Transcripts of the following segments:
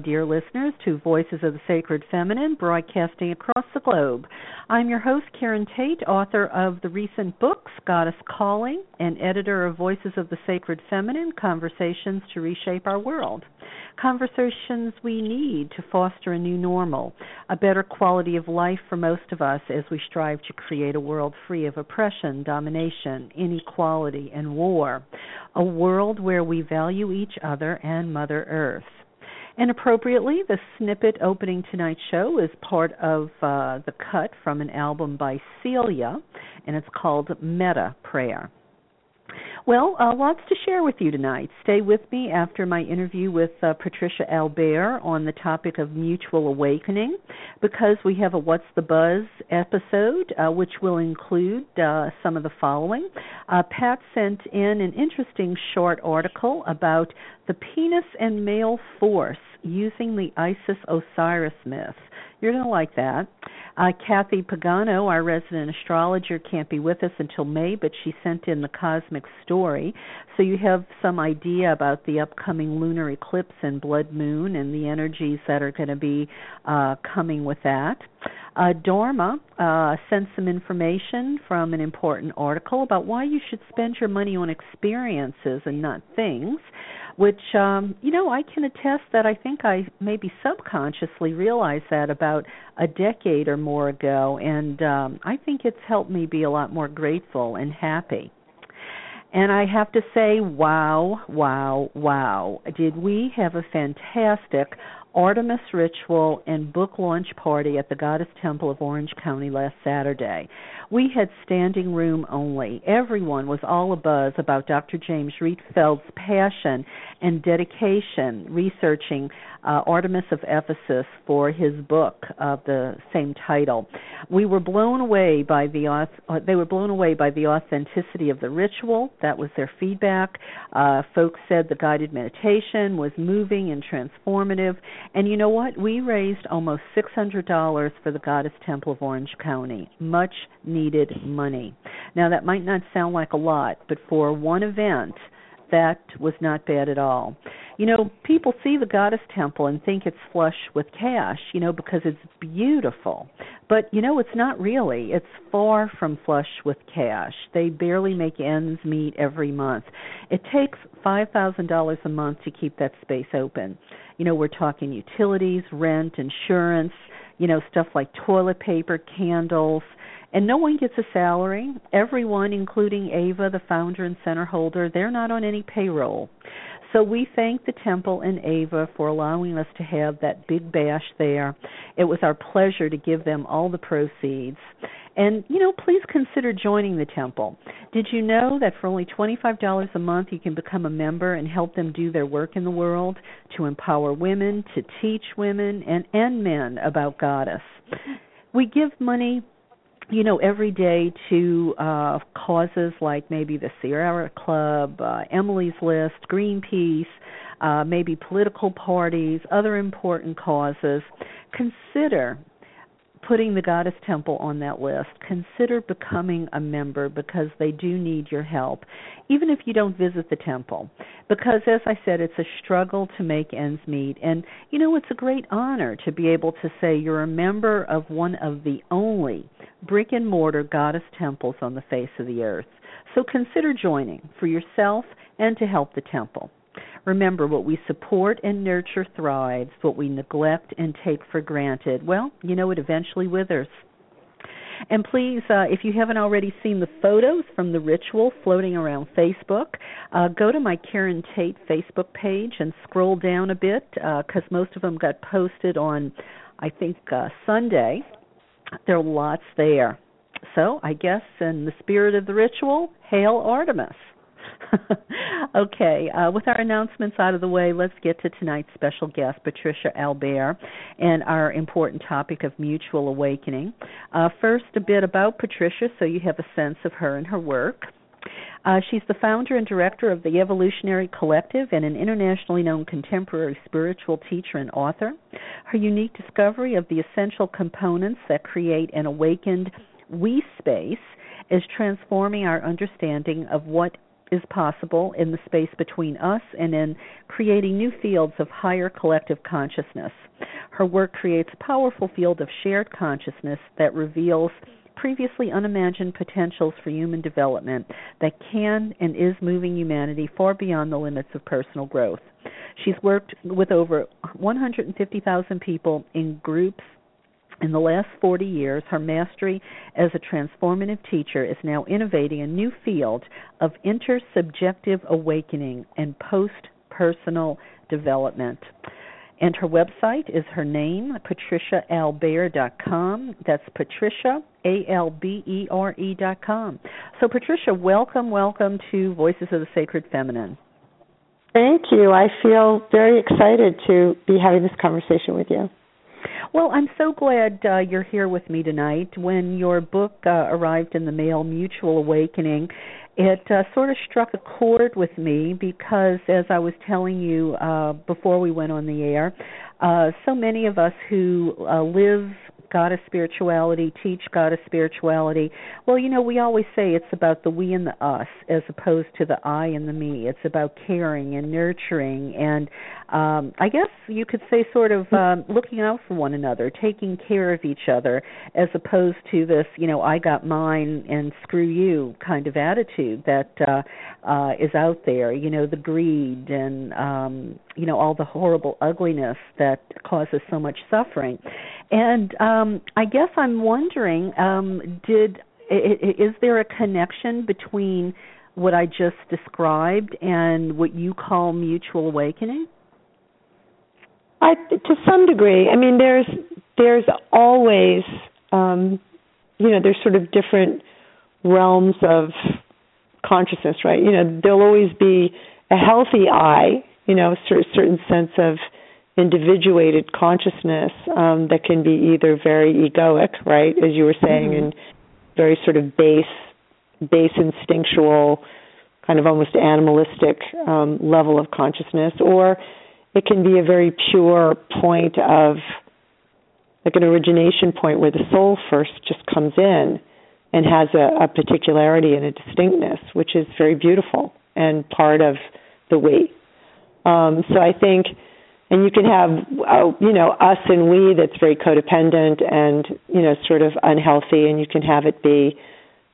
dear listeners, to Voices of the Sacred Feminine, broadcasting across the globe. I'm your host, Karen Tate, author of the recent books Goddess Calling and editor of Voices of the Sacred Feminine Conversations to Reshape Our World. Conversations we need to foster a new normal, a better quality of life for most of us as we strive to create a world free of oppression, domination, inequality, and war. A world where we value each other and Mother Earth. And appropriately, the snippet opening tonight's show is part of uh, the cut from an album by Celia, and it's called Meta Prayer. Well, uh, lots to share with you tonight. Stay with me after my interview with uh, Patricia Albere on the topic of mutual awakening, because we have a What's the Buzz episode, uh, which will include uh, some of the following. Uh, Pat sent in an interesting short article about the penis and male force using the Isis Osiris myth. You're going to like that. Uh, Kathy Pagano, our resident astrologer, can't be with us until May, but she sent in the cosmic story. So you have some idea about the upcoming lunar eclipse and blood moon and the energies that are going to be uh, coming with that. Uh, Dorma uh, sent some information from an important article about why you should spend your money on experiences and not things which um you know I can attest that I think I maybe subconsciously realized that about a decade or more ago and um I think it's helped me be a lot more grateful and happy. And I have to say, wow, wow, wow. Did we have a fantastic Artemis ritual and book launch party at the Goddess Temple of Orange County last Saturday. We had standing room only. Everyone was all abuzz about Dr. James Rietveld passion and dedication researching uh, Artemis of Ephesus for his book of the same title. We were blown away by the uh, they were blown away by the authenticity of the ritual. That was their feedback. Uh, folks said the guided meditation was moving and transformative. And you know what? We raised almost six hundred dollars for the Goddess Temple of Orange County. Much needed money. Now that might not sound like a lot, but for one event that was not bad at all. You know, people see the goddess temple and think it's flush with cash, you know, because it's beautiful. But, you know, it's not really. It's far from flush with cash. They barely make ends meet every month. It takes $5,000 a month to keep that space open. You know, we're talking utilities, rent, insurance, you know, stuff like toilet paper, candles, and no one gets a salary. Everyone, including Ava, the founder and center holder, they're not on any payroll. So we thank the temple and Ava for allowing us to have that big bash there. It was our pleasure to give them all the proceeds. And, you know, please consider joining the temple. Did you know that for only $25 a month you can become a member and help them do their work in the world to empower women, to teach women and, and men about Goddess? We give money you know, every day to uh, causes like maybe the Sierra Club, uh, Emily's List, Greenpeace, uh, maybe political parties, other important causes. Consider putting the Goddess Temple on that list, consider becoming a member because they do need your help, even if you don't visit the temple. Because, as I said, it's a struggle to make ends meet. And, you know, it's a great honor to be able to say you're a member of one of the only brick and mortar Goddess temples on the face of the earth. So consider joining for yourself and to help the temple. Remember, what we support and nurture thrives, what we neglect and take for granted, well, you know, it eventually withers. And please, uh, if you haven't already seen the photos from the ritual floating around Facebook, uh, go to my Karen Tate Facebook page and scroll down a bit because uh, most of them got posted on, I think, uh, Sunday. There are lots there. So I guess in the spirit of the ritual, hail Artemis. okay, uh, with our announcements out of the way, let's get to tonight's special guest, Patricia Albere, and our important topic of mutual awakening. Uh, first, a bit about Patricia so you have a sense of her and her work. Uh, she's the founder and director of the Evolutionary Collective and an internationally known contemporary spiritual teacher and author. Her unique discovery of the essential components that create an awakened we space is transforming our understanding of what is possible in the space between us and in creating new fields of higher collective consciousness. Her work creates a powerful field of shared consciousness that reveals previously unimagined potentials for human development that can and is moving humanity far beyond the limits of personal growth. She's worked with over 150,000 people in groups in the last 40 years, her mastery as a transformative teacher is now innovating a new field of intersubjective awakening and post personal development. And her website is her name, patriciaalbere.com. That's Patricia, A L B E R E.com. So, Patricia, welcome, welcome to Voices of the Sacred Feminine. Thank you. I feel very excited to be having this conversation with you. Well, I'm so glad uh, you're here with me tonight. When your book uh, arrived in the mail, Mutual Awakening, it uh, sort of struck a chord with me because, as I was telling you uh, before we went on the air, uh, so many of us who uh, live goddess spirituality, teach goddess spirituality. Well, you know, we always say it's about the we and the us as opposed to the I and the me. It's about caring and nurturing and um I guess you could say sort of um looking out for one another, taking care of each other as opposed to this, you know, I got mine and screw you kind of attitude that uh uh is out there, you know, the greed and um you know all the horrible ugliness that causes so much suffering. And um I guess I'm wondering um did is there a connection between what I just described and what you call mutual awakening? I, to some degree. I mean, there's there's always, um, you know, there's sort of different realms of consciousness, right? You know, there'll always be a healthy I, you know, a certain sense of individuated consciousness um, that can be either very egoic, right, as you were saying, mm-hmm. and very sort of base, base instinctual, kind of almost animalistic um, level of consciousness, or it can be a very pure point of like an origination point where the soul first just comes in and has a, a particularity and a distinctness, which is very beautiful and part of the we. Um, so I think, and you can have, uh, you know, us and we that's very codependent and, you know, sort of unhealthy, and you can have it be,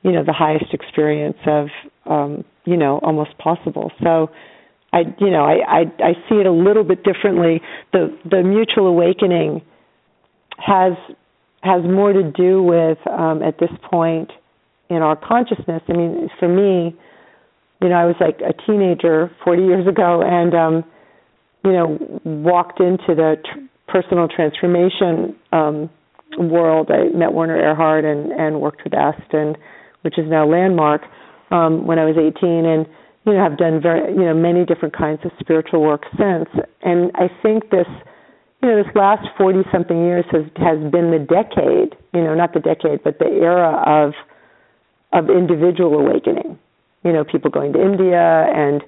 you know, the highest experience of, um, you know, almost possible. So I you know I, I I see it a little bit differently. The the mutual awakening has has more to do with um, at this point in our consciousness. I mean, for me, you know, I was like a teenager 40 years ago, and um, you know, walked into the tr- personal transformation um, world. I met Werner Erhard and and worked with Est, which is now Landmark um, when I was 18, and you know, have done very, you know, many different kinds of spiritual work since. And I think this, you know, this last 40 something years has, has been the decade, you know, not the decade, but the era of, of individual awakening. You know, people going to India and,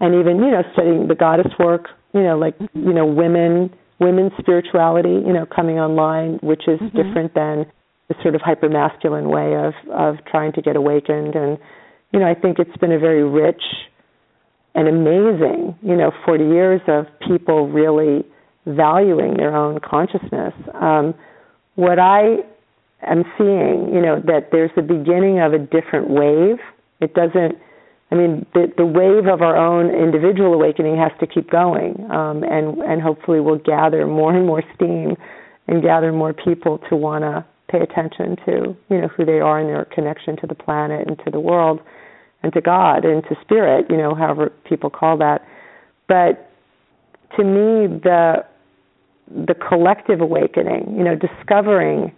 and even, you know, studying the goddess work, you know, like, you know, women, women's spirituality, you know, coming online, which is mm-hmm. different than the sort of hyper masculine way of, of trying to get awakened and, you know, I think it's been a very rich and amazing, you know, 40 years of people really valuing their own consciousness. Um, what I am seeing, you know, that there's the beginning of a different wave. It doesn't, I mean, the, the wave of our own individual awakening has to keep going, um, and and hopefully we'll gather more and more steam, and gather more people to want to pay attention to, you know, who they are and their connection to the planet and to the world and to God and to spirit, you know, however people call that. But to me, the the collective awakening, you know, discovering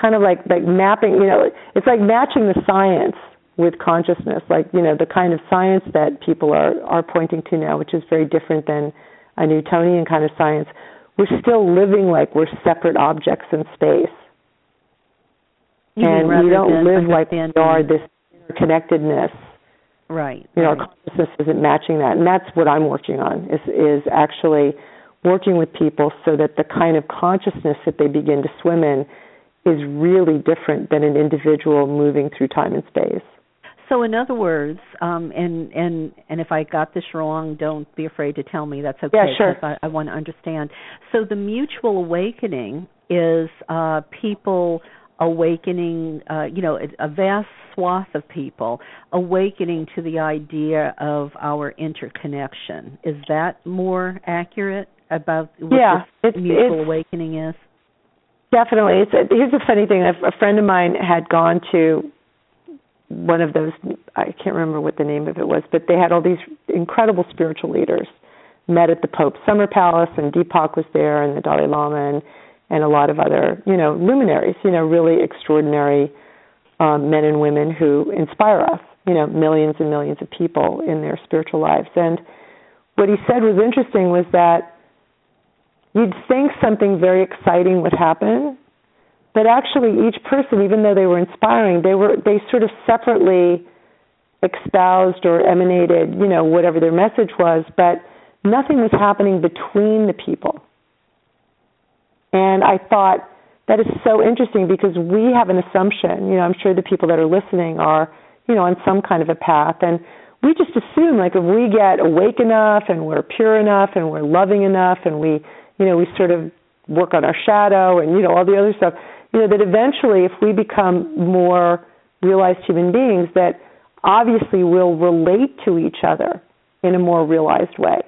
kind of like like mapping, you know, it's like matching the science with consciousness, like you know the kind of science that people are are pointing to now, which is very different than a Newtonian kind of science. We're still living like we're separate objects in space and we don't live like we are this interconnectedness. Right. You know, right. our consciousness isn't matching that, and that's what I'm working on. Is is actually working with people so that the kind of consciousness that they begin to swim in is really different than an individual moving through time and space. So in other words, um, and and and if I got this wrong, don't be afraid to tell me. That's okay. Yeah, sure. I, I want to understand. So the mutual awakening is uh, people awakening, uh, you know, a vast swath of people awakening to the idea of our interconnection. Is that more accurate about what yeah, this it's, mutual it's, awakening is? Definitely. It's a, here's a funny thing. A, a friend of mine had gone to one of those I can't remember what the name of it was, but they had all these incredible spiritual leaders met at the Pope's summer palace and Deepak was there and the Dalai Lama and and a lot of other, you know, luminaries, you know, really extraordinary um, men and women who inspire us, you know, millions and millions of people in their spiritual lives. And what he said was interesting was that you'd think something very exciting would happen, but actually each person, even though they were inspiring, they were they sort of separately espoused or emanated, you know, whatever their message was, but nothing was happening between the people. And I thought that is so interesting because we have an assumption, you know, I'm sure the people that are listening are, you know, on some kind of a path and we just assume like if we get awake enough and we're pure enough and we're loving enough and we, you know, we sort of work on our shadow and you know all the other stuff, you know, that eventually if we become more realized human beings that obviously we'll relate to each other in a more realized way.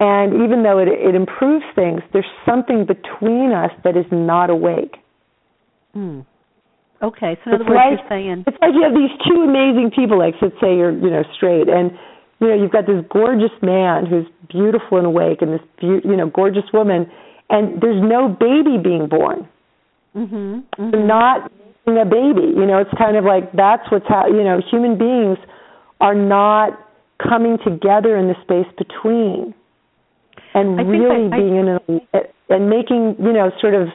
And even though it, it improves things, there's something between us that is not awake. Hmm. Okay, so in it's other words, like, you're saying it's like you have these two amazing people. Like, let's say you're, you know, straight, and you know you've got this gorgeous man who's beautiful and awake, and this, be- you know, gorgeous woman, and there's no baby being born. Mm-hmm. mm-hmm. They're not making a baby. You know, it's kind of like that's what's ha- you know, human beings are not coming together in the space between and I really I, being in a, and making you know sort of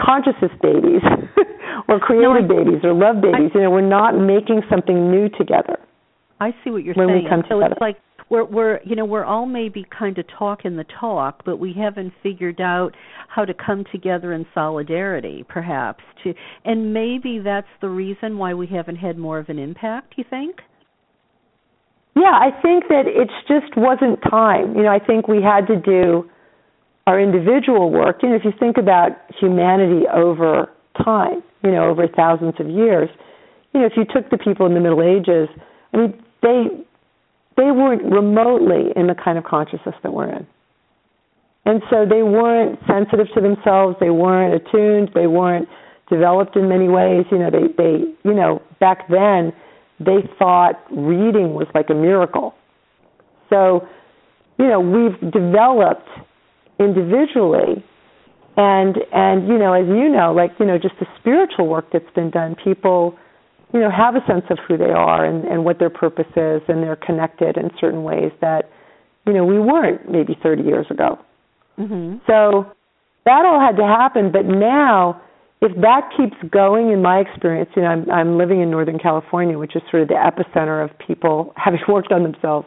consciousness babies or creative no, babies or love babies. I, you know, we're not making something new together. I see what you're when saying. We come so together. it's like we're we're you know we're all maybe kind of talking the talk, but we haven't figured out how to come together in solidarity, perhaps. To and maybe that's the reason why we haven't had more of an impact. You think? Yeah, I think that it just wasn't time. You know, I think we had to do our individual work. You know, if you think about humanity over time, you know, over thousands of years, you know, if you took the people in the Middle Ages, I mean, they they weren't remotely in the kind of consciousness that we're in. And so they weren't sensitive to themselves, they weren't attuned, they weren't developed in many ways. You know, they, they you know, back then they thought reading was like a miracle. So, you know, we've developed individually and and you know, as you know, like, you know, just the spiritual work that's been done, people, you know, have a sense of who they are and, and what their purpose is and they're connected in certain ways that, you know, we weren't maybe thirty years ago. Mm-hmm. So that all had to happen, but now if that keeps going, in my experience, you know, I'm, I'm living in Northern California, which is sort of the epicenter of people having worked on themselves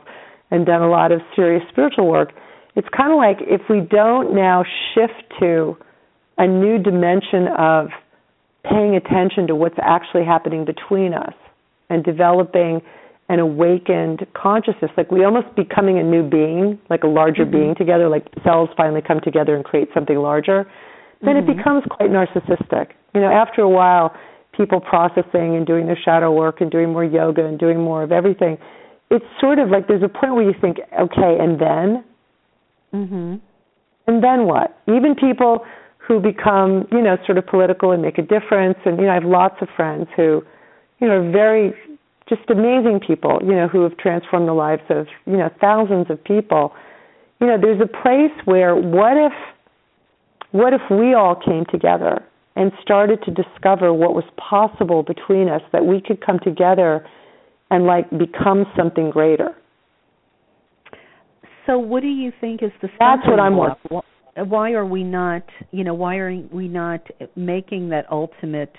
and done a lot of serious spiritual work. It's kind of like if we don't now shift to a new dimension of paying attention to what's actually happening between us and developing an awakened consciousness, like we almost becoming a new being, like a larger mm-hmm. being together, like cells finally come together and create something larger then mm-hmm. it becomes quite narcissistic. You know, after a while, people processing and doing their shadow work and doing more yoga and doing more of everything, it's sort of like there's a point where you think, okay, and then? Mm-hmm. And then what? Even people who become, you know, sort of political and make a difference, and, you know, I have lots of friends who, you know, are very just amazing people, you know, who have transformed the lives of, you know, thousands of people. You know, there's a place where what if what if we all came together and started to discover what was possible between us, that we could come together and like become something greater? So, what do you think is the that's what I'm block? Why are we not, you know, why are we not making that ultimate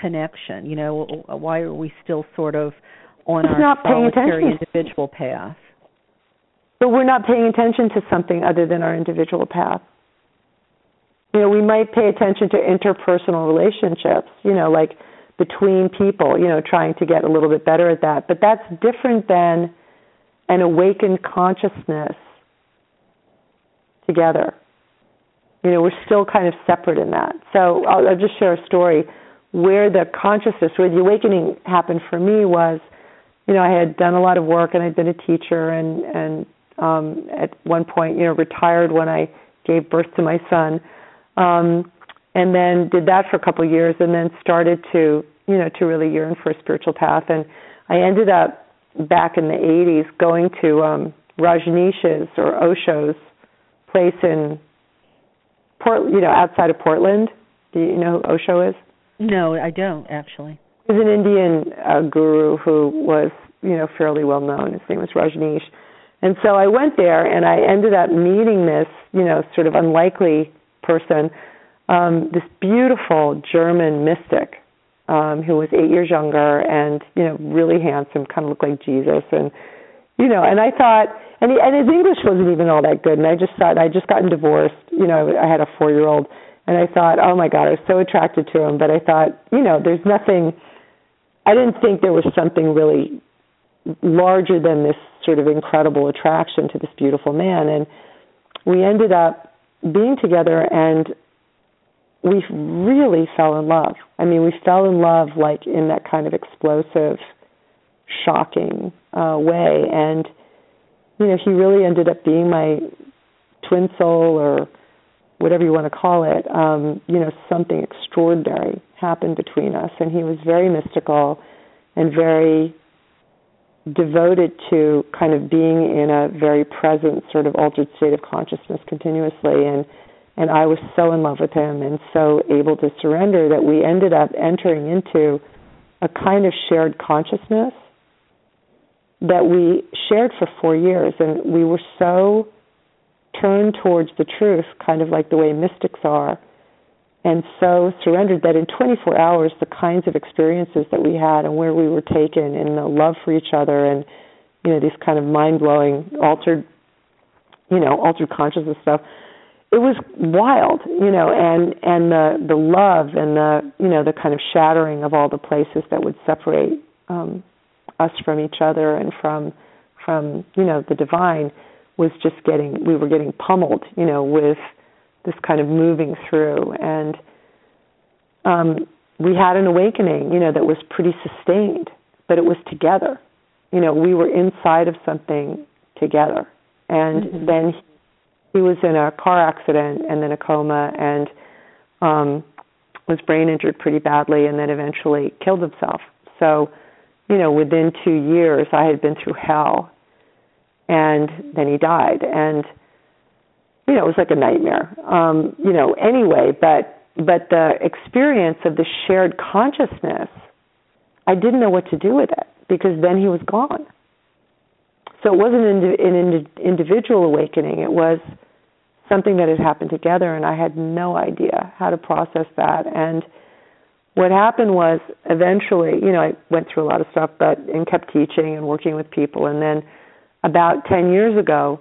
connection? You know, why are we still sort of on it's our solitary individual path? But we're not paying attention to something other than our individual path you know, we might pay attention to interpersonal relationships, you know, like between people, you know, trying to get a little bit better at that. But that's different than an awakened consciousness together. You know, we're still kind of separate in that. So I'll, I'll just share a story where the consciousness, where the awakening happened for me was, you know, I had done a lot of work and I'd been a teacher and and um at one point, you know, retired when I gave birth to my son. Um and then did that for a couple of years and then started to, you know, to really yearn for a spiritual path and I ended up back in the 80s going to um Rajneesh's or Osho's place in Port, you know, outside of Portland. Do you know who Osho is? No, I don't actually. He's an Indian uh, guru who was, you know, fairly well known. His name was Rajneesh. And so I went there and I ended up meeting this, you know, sort of unlikely person, um, this beautiful German mystic um, who was eight years younger and, you know, really handsome, kind of looked like Jesus. And, you know, and I thought, and, he, and his English wasn't even all that good. And I just thought, I just gotten divorced. You know, I had a four year old and I thought, oh my God, I was so attracted to him. But I thought, you know, there's nothing. I didn't think there was something really larger than this sort of incredible attraction to this beautiful man. And we ended up being together, and we really fell in love. I mean, we fell in love like in that kind of explosive, shocking uh, way. And you know, he really ended up being my twin soul or whatever you want to call it, um, you know, something extraordinary happened between us. And he was very mystical and very devoted to kind of being in a very present sort of altered state of consciousness continuously and and I was so in love with him and so able to surrender that we ended up entering into a kind of shared consciousness that we shared for 4 years and we were so turned towards the truth, kind of like the way mystics are, and so surrendered that in 24 hours, the kinds of experiences that we had and where we were taken, and the love for each other, and you know these kind of mind blowing, altered, you know, altered consciousness stuff. It was wild, you know, and and the the love and the you know the kind of shattering of all the places that would separate um, us from each other and from from you know the divine was just getting we were getting pummeled, you know, with this kind of moving through and um we had an awakening, you know, that was pretty sustained, but it was together. You know, we were inside of something together. And mm-hmm. then he was in a car accident and then a coma and um was brain injured pretty badly and then eventually killed himself. So, you know, within 2 years I had been through hell and then he died and you know it was like a nightmare. Um you know anyway but but the experience of the shared consciousness i didn't know what to do with it because then he was gone. So it wasn't an, an individual awakening. It was something that had happened together and i had no idea how to process that. And what happened was eventually you know i went through a lot of stuff but and kept teaching and working with people. And then about 10 years ago,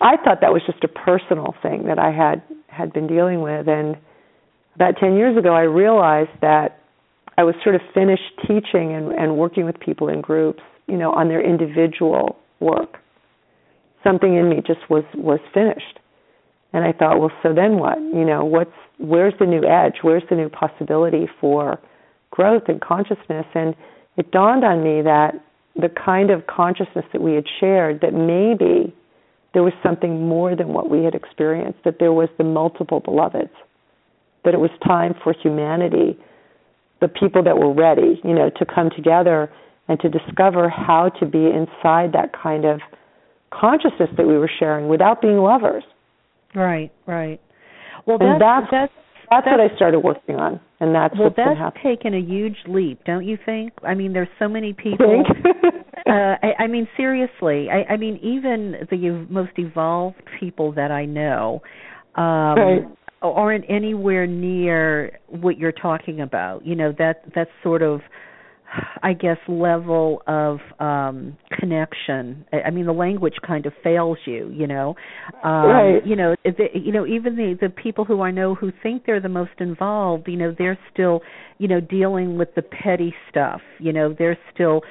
I thought that was just a personal thing that I had had been dealing with and about 10 years ago I realized that I was sort of finished teaching and, and working with people in groups, you know, on their individual work. Something in me just was was finished. And I thought, well, so then what? You know, what's where's the new edge? Where's the new possibility for growth and consciousness? And it dawned on me that the kind of consciousness that we had shared that maybe there was something more than what we had experienced, that there was the multiple beloveds, that it was time for humanity, the people that were ready, you know, to come together and to discover how to be inside that kind of consciousness that we were sharing without being lovers. Right, right. Well, that's, that's, that's that's, what I started working on, and that's well, what's that's taken a huge leap, don't you think? I mean, there's so many people. uh, I, I mean, seriously. I, I mean, even the most evolved people that I know um, right. aren't anywhere near what you're talking about. You know, that that's sort of I guess level of um connection. I mean the language kind of fails you, you know. Um right. you know, the, you know even the the people who I know who think they're the most involved, you know, they're still, you know, dealing with the petty stuff. You know, they're still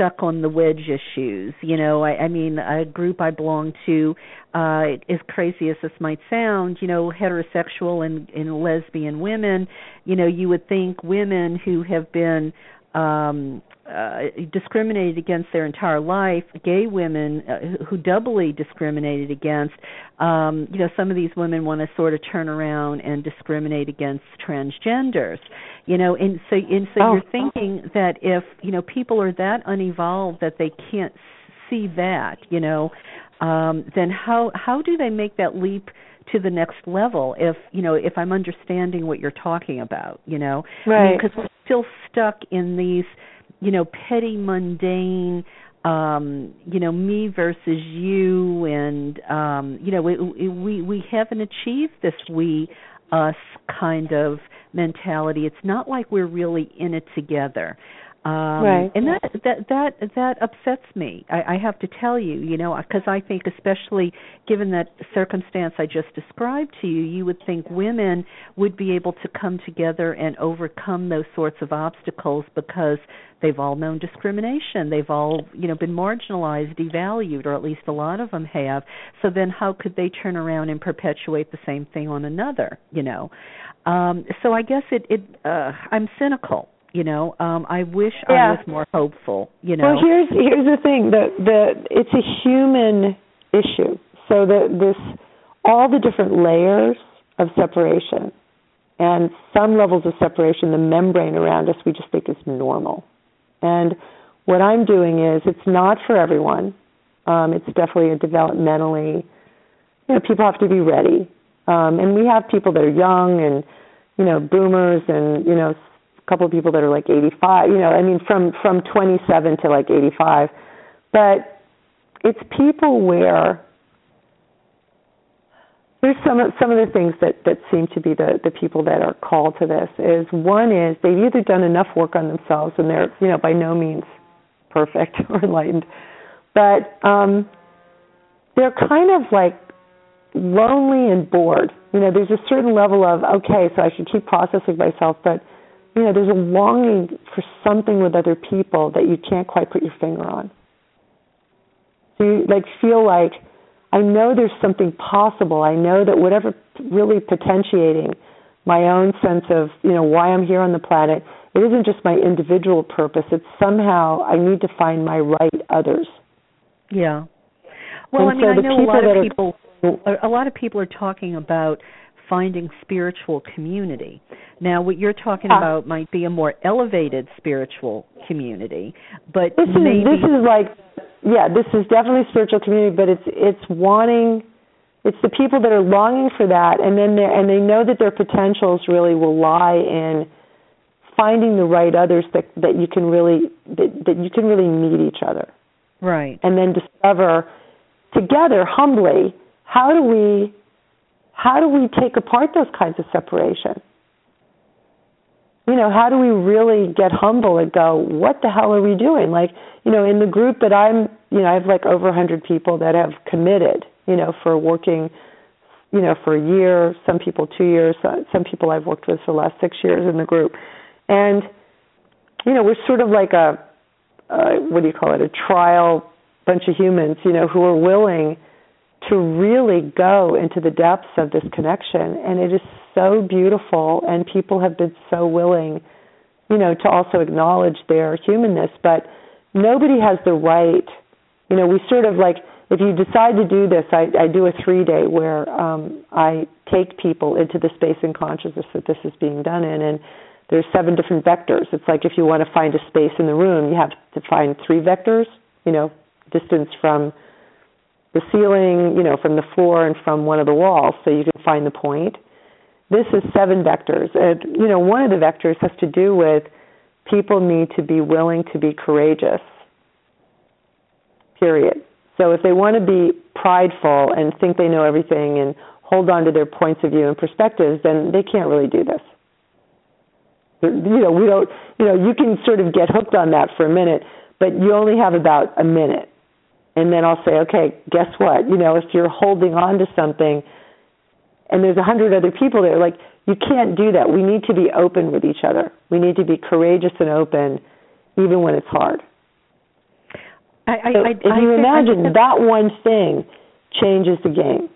stuck on the wedge issues. You know, I, I mean, a group I belong to, uh, as crazy as this might sound, you know, heterosexual and, and lesbian women, you know, you would think women who have been um uh, discriminated against their entire life, gay women uh, who doubly discriminated against. Um, you know, some of these women want to sort of turn around and discriminate against transgenders. You know, and so and so oh. you're thinking that if you know people are that unevolved that they can't see that, you know, um, then how how do they make that leap? To the next level if you know if i'm understanding what you're talking about you know? Right because I mean, we're still stuck in these you know petty mundane um you know me versus you and um you know we we we haven't achieved this we us kind of mentality. It's not like we're really in it together um right. and that that that that upsets me. I i have to tell you you know because i think especially given that circumstance i just described to you you would think women would be able to come together and overcome those sorts of obstacles because they've all known discrimination. They've all you know been marginalized devalued or at least a lot of them have. So then how could they turn around and perpetuate the same thing on another you know? Um so i guess it it uh i'm cynical you know um i wish yeah. i was more hopeful you know. well here's here's the thing the the it's a human issue. So that this all the different layers of separation and some levels of separation the membrane around us we just think is normal. And what i'm doing is it's not for everyone. Um it's definitely a developmentally you know people have to be ready. Um and we have people that are young and you know boomers and you know couple of people that are like 85, you know, I mean from from 27 to like 85. But it's people where there's some some of the things that that seem to be the the people that are called to this is one is they've either done enough work on themselves and they're you know by no means perfect or enlightened but um they're kind of like lonely and bored you know there's a certain level of okay so i should keep processing myself but you know, there's a longing for something with other people that you can't quite put your finger on. So you like feel like I know there's something possible. I know that whatever really potentiating my own sense of, you know, why I'm here on the planet, it isn't just my individual purpose. It's somehow I need to find my right others. Yeah. Well, and I mean, so I know a lot of are, people a lot of people are talking about finding spiritual community. Now, what you're talking ah. about might be a more elevated spiritual community, but this is maybe this is like yeah, this is definitely spiritual community, but it's it's wanting it's the people that are longing for that and then they and they know that their potentials really will lie in finding the right others that that you can really that, that you can really meet each other. Right. And then discover together humbly how do we how do we take apart those kinds of separation? You know, how do we really get humble and go, what the hell are we doing? Like, you know, in the group that I'm, you know, I have like over 100 people that have committed, you know, for working, you know, for a year, some people two years, some people I've worked with for the last six years in the group. And, you know, we're sort of like a, uh, what do you call it, a trial bunch of humans, you know, who are willing – to really go into the depths of this connection. And it is so beautiful. And people have been so willing you know to also acknowledge their humanness. But nobody has the right you know we sort of like if you decide to do this i i do a three day where um i take people into the space and consciousness that this is being done in. And there's seven different vectors. It's like if you want to find a space in the room you have to find three vectors you know distance from the ceiling, you know, from the floor and from one of the walls so you can find the point. This is seven vectors. And, you know, one of the vectors has to do with people need to be willing to be courageous. Period. So if they want to be prideful and think they know everything and hold on to their points of view and perspectives, then they can't really do this. You know, we don't. You know, you can sort of get hooked on that for a minute, but you only have about a minute, and then I'll say, okay, guess what? You know, if you're holding on to something, and there's a hundred other people there, like you can't do that. We need to be open with each other. We need to be courageous and open, even when it's hard. I, I, so I, if you imagine that one thing changes the game.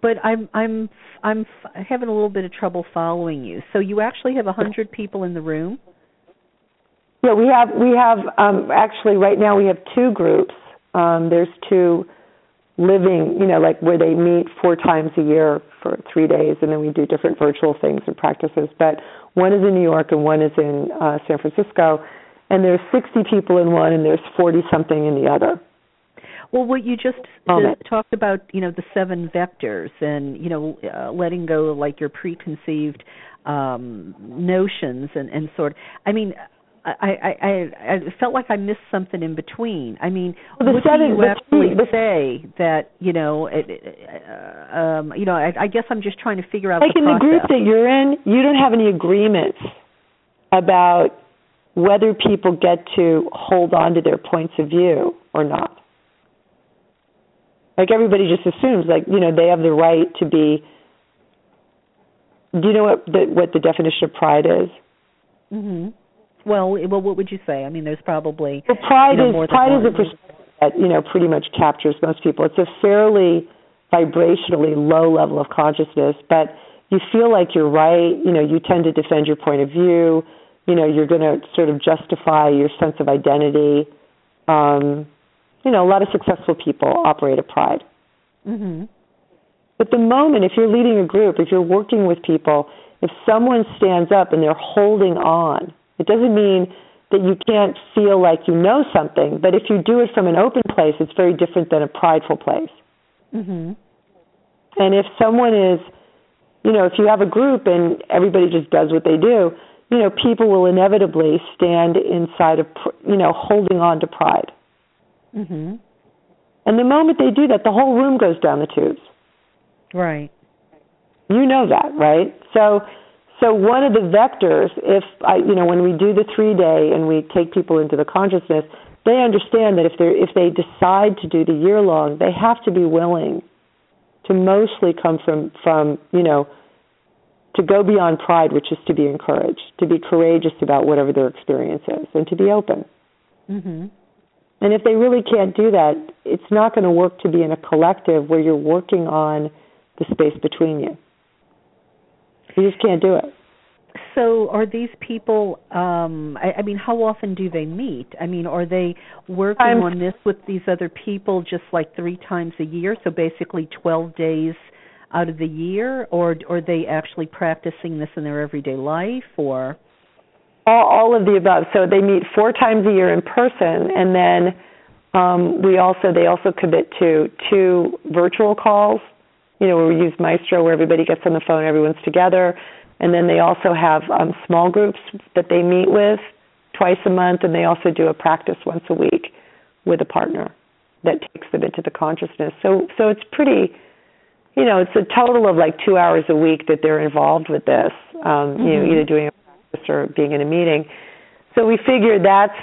But I'm I'm I'm having a little bit of trouble following you. So you actually have a hundred people in the room. Yeah, we have we have um, actually right now we have two groups. Um, there's two living, you know, like where they meet four times a year for three days, and then we do different virtual things and practices. But one is in New York and one is in uh, San Francisco, and there's 60 people in one and there's 40 something in the other. Well, what you just talked about, you know, the seven vectors, and you know, uh, letting go like your preconceived um notions and and sort. Of, I mean, I, I I I felt like I missed something in between. I mean, well, what seven, do you actually the, say that you know? It, uh, um, you know, I, I guess I'm just trying to figure out. Like the in process. the group that you're in, you don't have any agreements about whether people get to hold on to their points of view or not. Like everybody just assumes, like you know, they have the right to be. Do you know what the what the definition of pride is? Mhm. Well, well, what would you say? I mean, there's probably well, pride you know, is pride is a perspective that you know pretty much captures most people. It's a fairly vibrationally low level of consciousness, but you feel like you're right. You know, you tend to defend your point of view. You know, you're going to sort of justify your sense of identity. Um, you know, a lot of successful people operate a pride. Mm-hmm. But the moment, if you're leading a group, if you're working with people, if someone stands up and they're holding on it doesn't mean that you can't feel like you know something, but if you do it from an open place, it's very different than a prideful place. Mm-hmm. And if someone is, you know, if you have a group and everybody just does what they do, you know, people will inevitably stand inside of, you know, holding on to pride. Mm-hmm. And the moment they do that, the whole room goes down the tubes. Right. You know that, right? So so one of the vectors, if I, you know, when we do the three day and we take people into the consciousness, they understand that if they if they decide to do the year long, they have to be willing to mostly come from from you know to go beyond pride, which is to be encouraged, to be courageous about whatever their experience is, and to be open. Mm-hmm. And if they really can't do that, it's not going to work to be in a collective where you're working on the space between you. You just can't do it. So, are these people? Um, I, I mean, how often do they meet? I mean, are they working I'm, on this with these other people just like three times a year? So basically, twelve days out of the year, or, or are they actually practicing this in their everyday life, or? All, all of the above. So they meet four times a year in person, and then um, we also they also commit to two virtual calls you know, we use Maestro where everybody gets on the phone, everyone's together. And then they also have um, small groups that they meet with twice a month, and they also do a practice once a week with a partner that takes them into the consciousness. So, so it's pretty, you know, it's a total of like two hours a week that they're involved with this. Um, mm-hmm. You know, mm-hmm. either doing a practice or being in a meeting. So we figure that's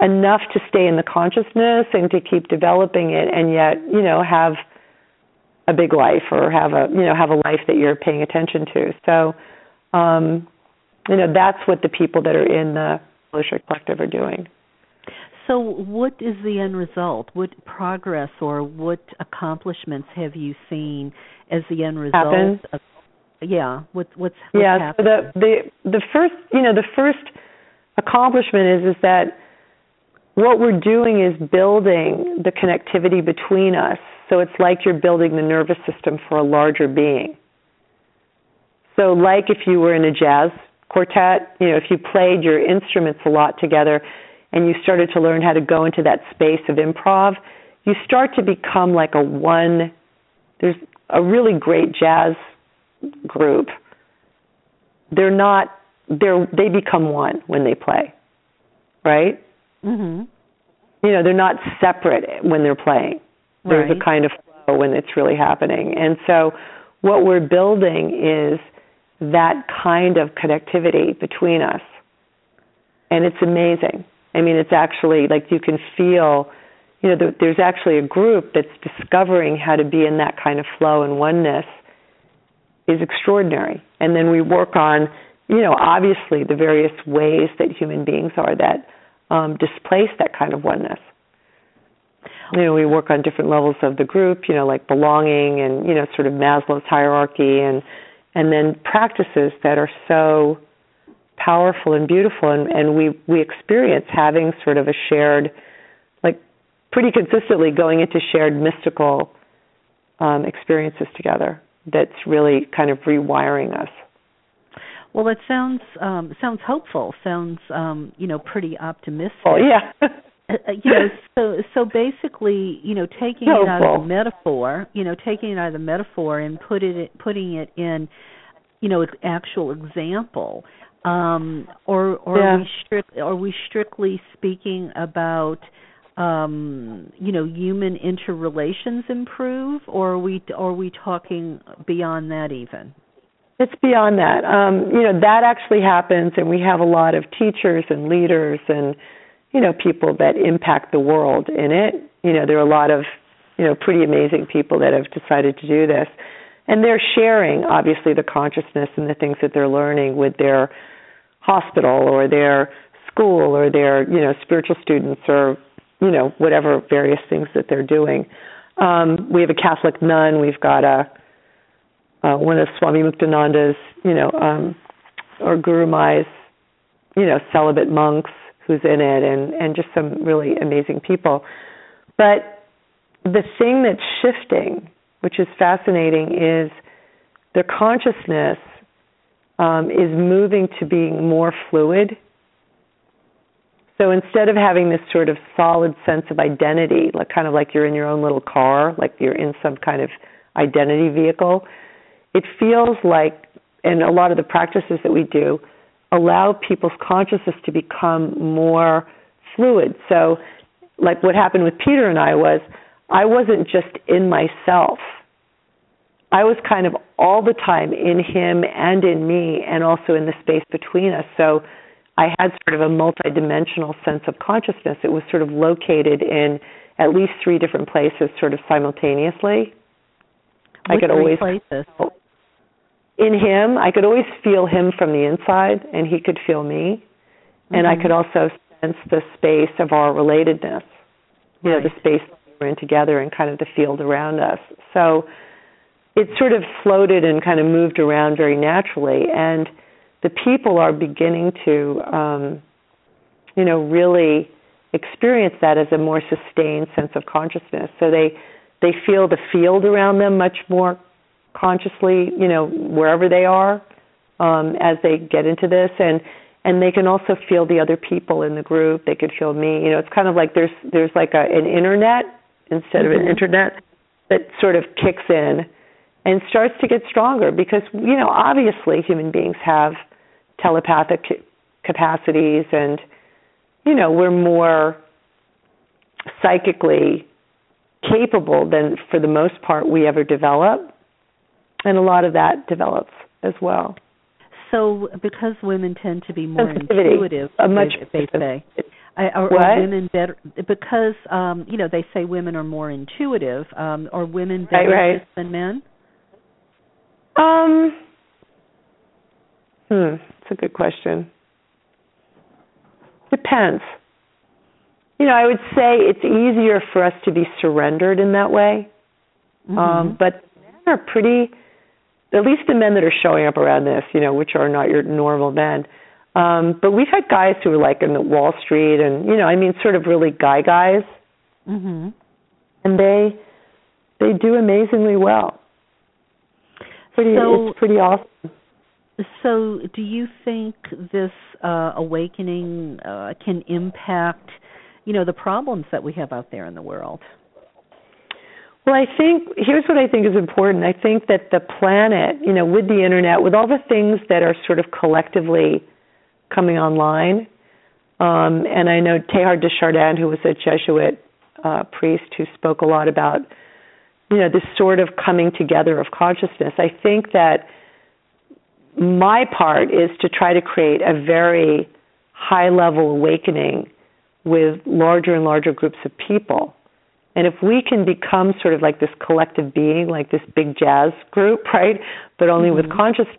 enough to stay in the consciousness and to keep developing it, and yet, you know, have a big life or have a you know have a life that you're paying attention to. So, um, you know, that's what the people that are in the Fellowship Collective are doing. So, what is the end result? What progress or what accomplishments have you seen as the end result? Happen. Of, yeah, what, what's, what's yeah. Happened? So the the the first you know the first accomplishment is is that what we're doing is building the connectivity between us so it's like you're building the nervous system for a larger being. So, like if you were in a jazz quartet, you know, if you played your instruments a lot together and you started to learn how to go into that space of improv, you start to become like a one. There's a really great jazz group. They're not. They're they become one when they play, right? Mhm. You know, they're not separate when they're playing. There's right. a kind of flow when it's really happening. And so what we're building is that kind of connectivity between us. And it's amazing. I mean, it's actually like you can feel, you know, there's actually a group that's discovering how to be in that kind of flow and oneness is extraordinary. And then we work on, you know, obviously the various ways that human beings are that um, displace that kind of oneness. You know, we work on different levels of the group, you know, like belonging and, you know, sort of Maslow's hierarchy and and then practices that are so powerful and beautiful. And, and we we experience having sort of a shared like pretty consistently going into shared mystical um, experiences together that's really kind of rewiring us. Well it sounds um sounds hopeful sounds um you know pretty optimistic. Oh yeah Uh, uh, you know so so basically you know taking it out of the metaphor you know taking it out of the metaphor and put it putting it in you know it's actual example um or or yeah. we strict are we strictly speaking about um you know human interrelations improve or are we are we talking beyond that even? It's beyond that. Um you know that actually happens and we have a lot of teachers and leaders and you know people that impact the world in it. You know there are a lot of you know pretty amazing people that have decided to do this. And they're sharing obviously the consciousness and the things that they're learning with their hospital or their school or their you know spiritual students or you know whatever various things that they're doing. Um we have a catholic nun. We've got a uh, one of Swami Muktananda's, you know, um, or Gurumayi's, you know, celibate monks who's in it and, and just some really amazing people. But the thing that's shifting, which is fascinating, is their consciousness um, is moving to being more fluid. So instead of having this sort of solid sense of identity, like kind of like you're in your own little car, like you're in some kind of identity vehicle, it feels like, and a lot of the practices that we do, allow people's consciousness to become more fluid. So, like what happened with Peter and I was, I wasn't just in myself. I was kind of all the time in him and in me, and also in the space between us. So, I had sort of a multidimensional sense of consciousness. It was sort of located in at least three different places, sort of simultaneously. Which I could always places? In him, I could always feel him from the inside, and he could feel me, mm-hmm. and I Mm-hmm. could also sense the space of our relatedness. You know, the space we're in together and kind of the field around us. So it sort of floated and kind of moved around very naturally, and the people are beginning to, um, you know, really experience that as a more sustained sense of consciousness. So they they feel the field around them much more consciously, you know, wherever they are um, as they get into this, and and they can also feel the other people in the group. They could feel me. You know, it's kind of like there's there's like a, an internet instead of an Mhm. internet that sort of kicks in and starts to get stronger because you know obviously human beings have telepathic ca- capacities and you know we're more psychically capable than for the most part we ever develop and a lot of that develops as well So, because women tend to be more intuitive, A much they, they say, are, are women better? Because um, you know they say women are more intuitive. Um, are women Right, better right. than men? um hmm it's a good question depends you know i would say it's easier for us to be surrendered in that way Mm-hmm. Um, but men are pretty, at least the men that are showing up around this, you know, which are not your normal men. Um, but we've had guys who are like in the Wall Street and, you know, I mean, sort of really guy guys, hmm and they they do amazingly well. Pretty, So- it's pretty awesome. So, do you think this uh, awakening uh, can impact, you know, the problems that we have out there in the world? Well, I think here's what I think is important. I think that the planet, you know, with the internet, with all the things that are sort of collectively coming online, um, and I know Teilhard de Chardin, who was a Jesuit uh, priest who spoke a lot about, you know, this sort of coming together of consciousness. I think that my part is to try to create a very high level awakening with larger and larger groups of people. And if we can become sort of like this collective being, like this big jazz group, right? But only mm-hmm. with consciousness,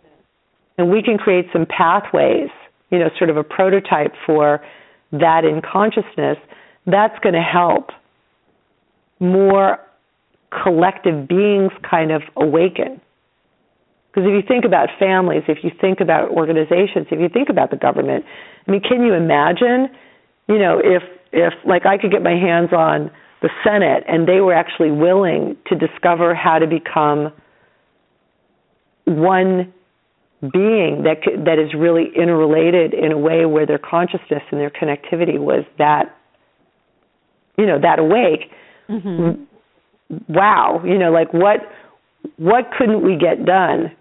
and we can create some pathways, you know, sort of a prototype for that in consciousness, that's going to help more collective beings kind of awaken. Because if you think about families, if you think about organizations, if you think about the government, I mean, can you imagine, you know, if if like I could get my hands on the Senate and they were actually willing to discover how to become one being that that is really interrelated in a way where their consciousness and their connectivity was that you know that awake. Mm-hmm. wow you know like what what couldn't we get done?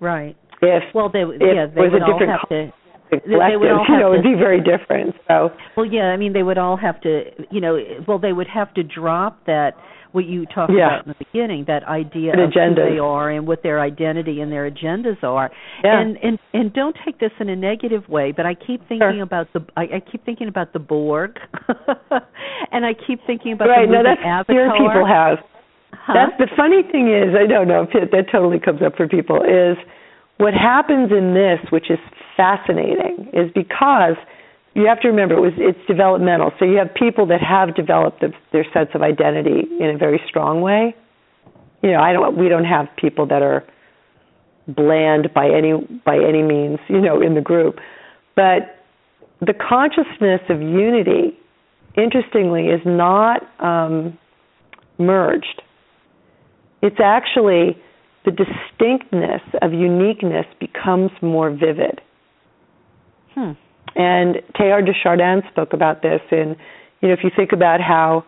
Right. If well they if yeah they would all have to they would all you know, it would be very different. So well, yeah, I mean, they would all have to, you know, well, they would have to drop that what you talked yeah. about in the beginning, that idea An of agenda. who they are and what their identity and their agendas are. Yeah. And and and don't take this in a negative way, but I keep thinking sure. about the I, I keep thinking about the Borg, and I keep thinking about right. the no, that's Avatar. people have. Huh? That's the funny thing is I don't know if that totally comes up for people is what happens in this, which is fascinating, is because you have to remember it was it's developmental. So you have people that have developed the, their sense of identity in a very strong way. You know, I don't we don't have people that are bland by any by any means, you know, in the group. But the consciousness of unity, interestingly, is not um, merged. It's actually the distinctness of uniqueness becomes more vivid. Hmm. And Teilhard de Chardin spoke about this in, you know, if you think about how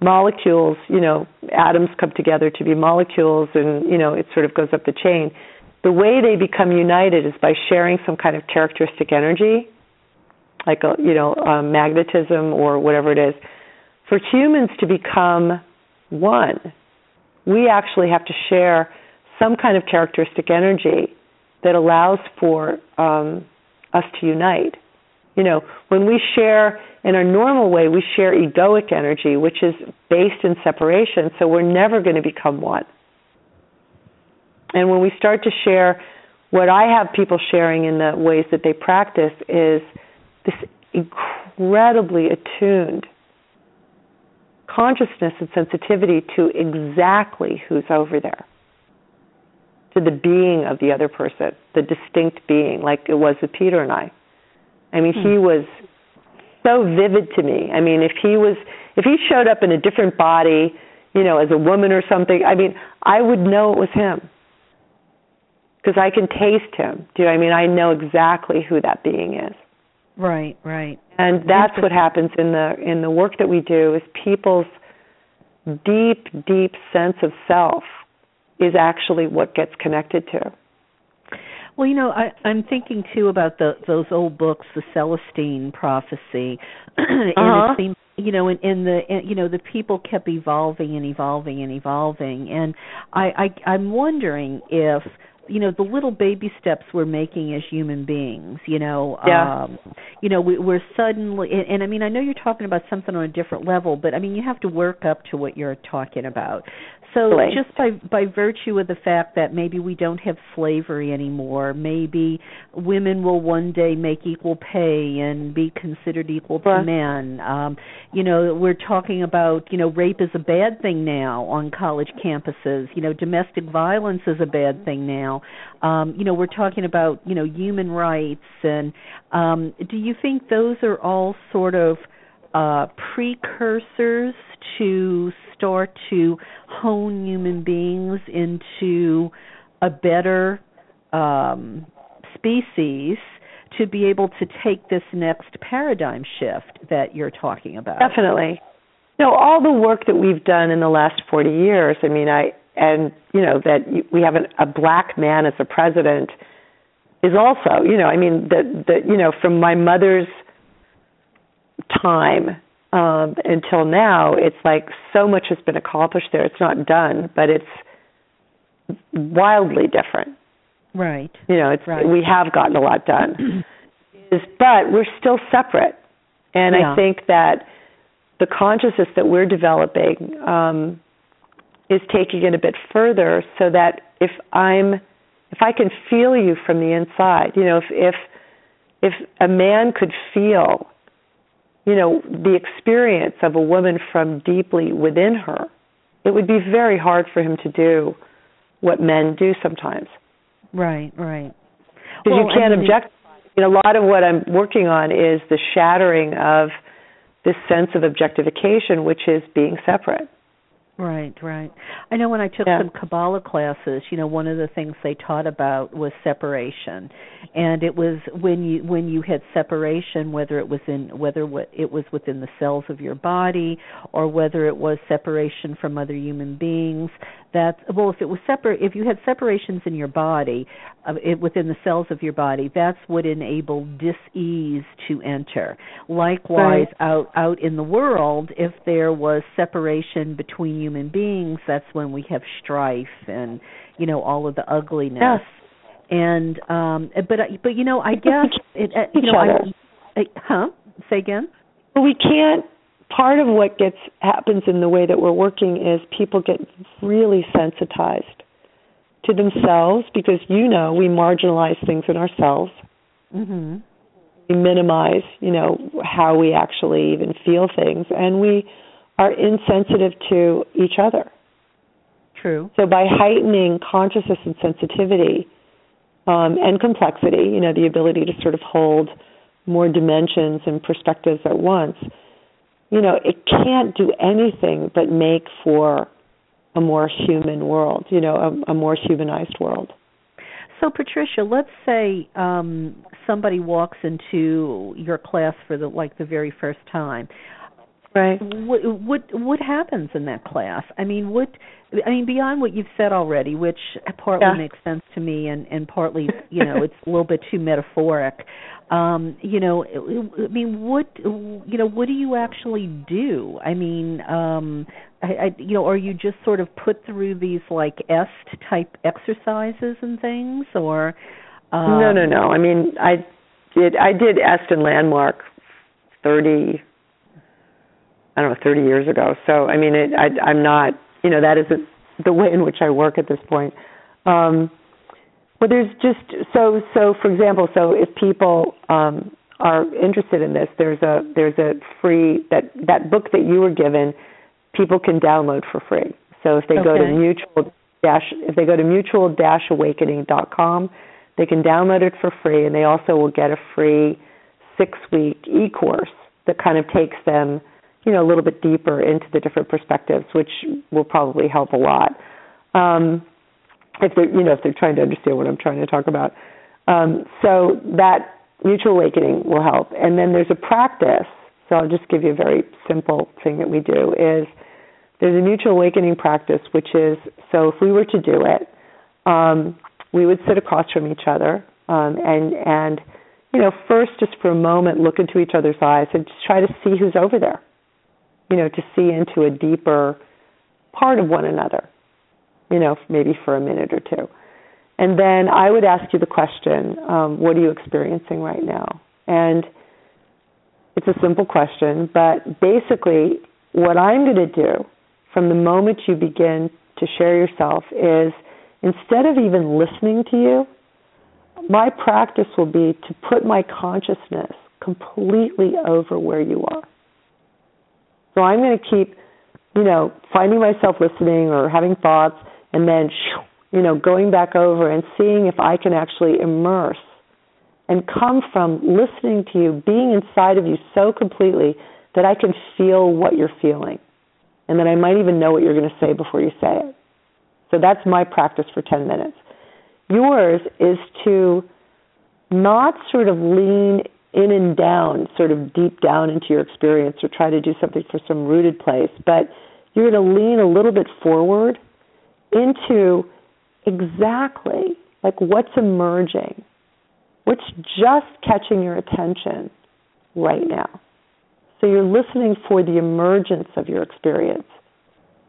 molecules, you know, atoms come together to be molecules and, you know, it sort of goes up the chain. The way they become united is by sharing some kind of characteristic energy, like, a, you know, um, magnetism or whatever it is. For humans to become one, we actually have to share some kind of characteristic energy that allows for um, us to unite. You know, when we share in our normal way, we share egoic energy, which is based in separation, so we're never going to become one. And when we start to share, what I have people sharing in the ways that they practice is this incredibly attuned consciousness and sensitivity to exactly who's over there to the being of the other person, the distinct being, like it was with Peter and I. I mean, he hmm. was so vivid to me. I mean, if he was, if he showed up in a different body, you know, as a woman or something, I mean, I would know it was him because I can taste him. Do you know I mean? I know exactly who that being is. Right, right. And that's what happens in the in the work that we do is people's deep, deep sense of self is actually what gets connected to. Well, you know, I, I'm thinking too about the those old books, the Celestine Prophecy, and uh-huh. it seems, you know, in, in the in, you know the people kept evolving and evolving and evolving, and I, I I'm wondering if you know the little baby steps we're making as human beings you know yeah. um you know we, we're suddenly and, and i mean i know you're talking about something on a different level but i mean you have to work up to what you're talking about so just by by virtue of the fact that maybe we don't have slavery anymore, maybe women will one day make equal pay and be considered equal to men. Um, you know, we're talking about you know rape is a bad thing now on college campuses. You know, domestic violence is a bad thing now. Um, you know, we're talking about you know human rights and um, do you think those are all sort of uh, precursors to start to hone human beings into a better um, species to be able to take this next paradigm shift that you're talking about. Definitely. No, all the work that we've done in the last 40 years, I mean, I and you know that we have an, a black man as a president is also, you know, I mean that that you know from my mother's time um, until now, it's like so much has been accomplished there. It's not done, but it's wildly different. Right. You know, it's right. we have gotten a lot done. is but we're still separate. And yeah. I think that the consciousness that we're developing um, is taking it a bit further so that if I'm if I can feel you from the inside, you know, if if if a man could feel you know, the experience of a woman from deeply within her, it would be very hard for him to do what men do sometimes. Right, right. Because well, you can't I mean, object. You know, a lot of what I'm working on is the shattering of this sense of objectification, which is being separate. Right, right. I know when I took yeah. some Kabbalah classes, you know, one of the things they taught about was separation, and it was when you when you had separation, whether it was in whether it was within the cells of your body or whether it was separation from other human beings. That well, if it was separate, if you had separations in your body, uh, it, within the cells of your body, that's what enabled dis-ease to enter. Likewise, right. out out in the world, if there was separation between human beings, that's when we have strife and you know all of the ugliness. Yes. And um but but you know I guess it, uh, you know I, I huh say again. We can't. Part of what gets happens in the way that we're working is people get really sensitized to themselves because you know we marginalize things in ourselves. hmm We minimize, you know, how we actually even feel things, and we are insensitive to each other. True. So by heightening consciousness and sensitivity um, and complexity, you know, the ability to sort of hold more dimensions and perspectives at once, you know, it can't do anything but make for a more human world, you know, a, a more humanized world. So, Patricia, let's say um, somebody walks into your class for the like the very first time. Right. What what what happens in that class? I mean, what I mean beyond what you've said already, which partly yeah. makes sense to me, and and partly you know it's a little bit too metaphoric. Um, you know, I mean, what you know, what do you actually do? I mean, um, I, I you know, are you just sort of put through these like EST type exercises and things, or? Um, no, no, no. I mean, I did I did EST and Landmark thirty I don't know, 30 years ago. So, I mean, it, I, I'm not, you know, that isn't the way in which I work at this point. Um, but there's just so so. For example, so if people um, are interested in this, there's a there's a free that that book that you were given, people can download for free. So if they okay. go to mutual dash if they go to mutual dash awakening dot com, they can download it for free, and they also will get a free six week e course that kind of takes them you know a little bit deeper into the different perspectives, which will probably help a lot. Um, if they're you know if they're trying to understand what I'm trying to talk about. Um, so that mutual awakening will help. And then there's a practice. So I'll just give you a very simple thing that we do is there's a mutual awakening practice, which is so if we were to do it, um, we would sit across from each other um, and and you know first just for a moment look into each other's eyes and just try to see who's over there you know, to see into a deeper part of one another, you know, maybe for a minute or two. And then I would ask you the question, um, what are you experiencing right now? And it's a simple question, but basically, what I'm going to do from the moment you begin to share yourself is instead of even listening to you, my practice will be to put my consciousness completely over where you are. So I'm going to keep, you know, finding myself listening or having thoughts and then, you know, going back over and seeing if I can actually immerse and come from listening to you, being inside of you so completely that I can feel what you're feeling. And that I might even know what you're going to say before you say it. So that's my practice for 10 minutes. Yours is to not sort of lean in and down, sort of deep down into your experience or try to do something for some rooted place, but you're going to lean a little bit forward into exactly like what's emerging, what's just catching your attention right now. So you're listening for the emergence of your experience,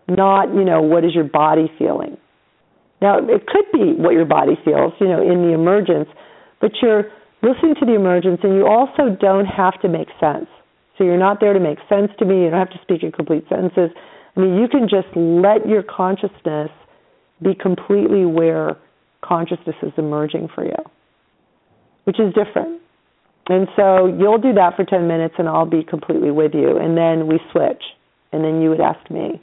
not, you know, what is your body feeling. Now, it could be what your body feels, you know, in the emergence, but you're listening to the emergence and you also don't have to make sense. So you're not there to make sense to me. You don't have to speak in complete sentences. I mean, you can just let your consciousness be completely where consciousness is emerging for you, which is different. And so you'll do that for 10 minutes and I'll be completely with you. And then we switch. And then you would ask me.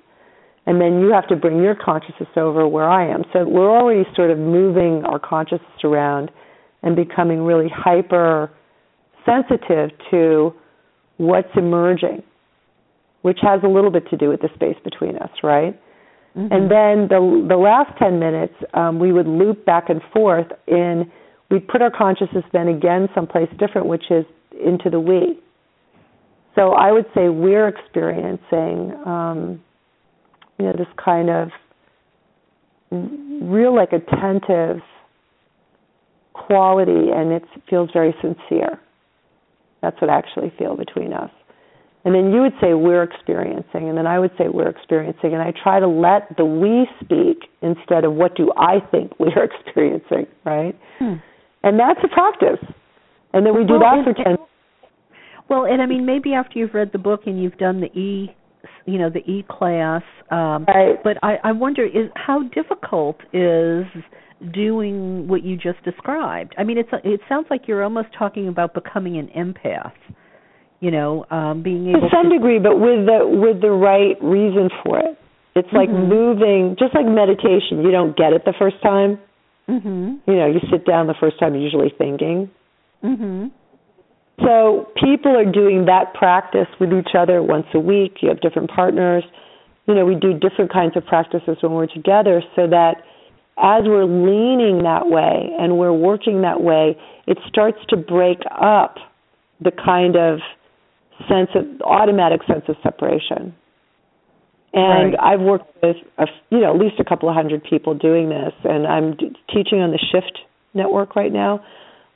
And then you have to bring your consciousness over where I am. So we're already sort of moving our consciousness around and becoming really hyper sensitive to what's emerging, which has a little bit to do with the space between us, right? Mm-hmm. And then the the last ten minutes, um, we would loop back and forth in. We put our consciousness then again someplace different, which is into the we. So I would say we're experiencing, um, you know, this kind of real like attentive quality, and it feels very sincere. That's what I actually feel between us. And then you would say we're experiencing, and then I would say we're experiencing, and I try to let the we speak instead of what do I think we're experiencing, right? Hmm. And that's a practice. And then we do well, that for ten. Well, and I mean, maybe after you've read the book and you've done the e, you know, the e class. Um, right. But I, I wonder is how difficult is doing what you just described. I mean, it's it sounds like you're almost talking about becoming an empath. You know, um, being able to some to, degree, but with the with the right reason for it. It's like mm-hmm. moving, just like meditation. You don't get it the first time. Mm-hmm. You know, you sit down the first time, usually thinking. Mm-hmm. So people are doing that practice with each other once a week. You have different partners. You know, we do different kinds of practices when we're together so that as we're leaning that way and we're working that way, it starts to break up the kind of sense of automatic sense of separation. And right. I've worked with a, you know at least a couple of hundred people doing this, and I'm d- teaching on the Shift network right now.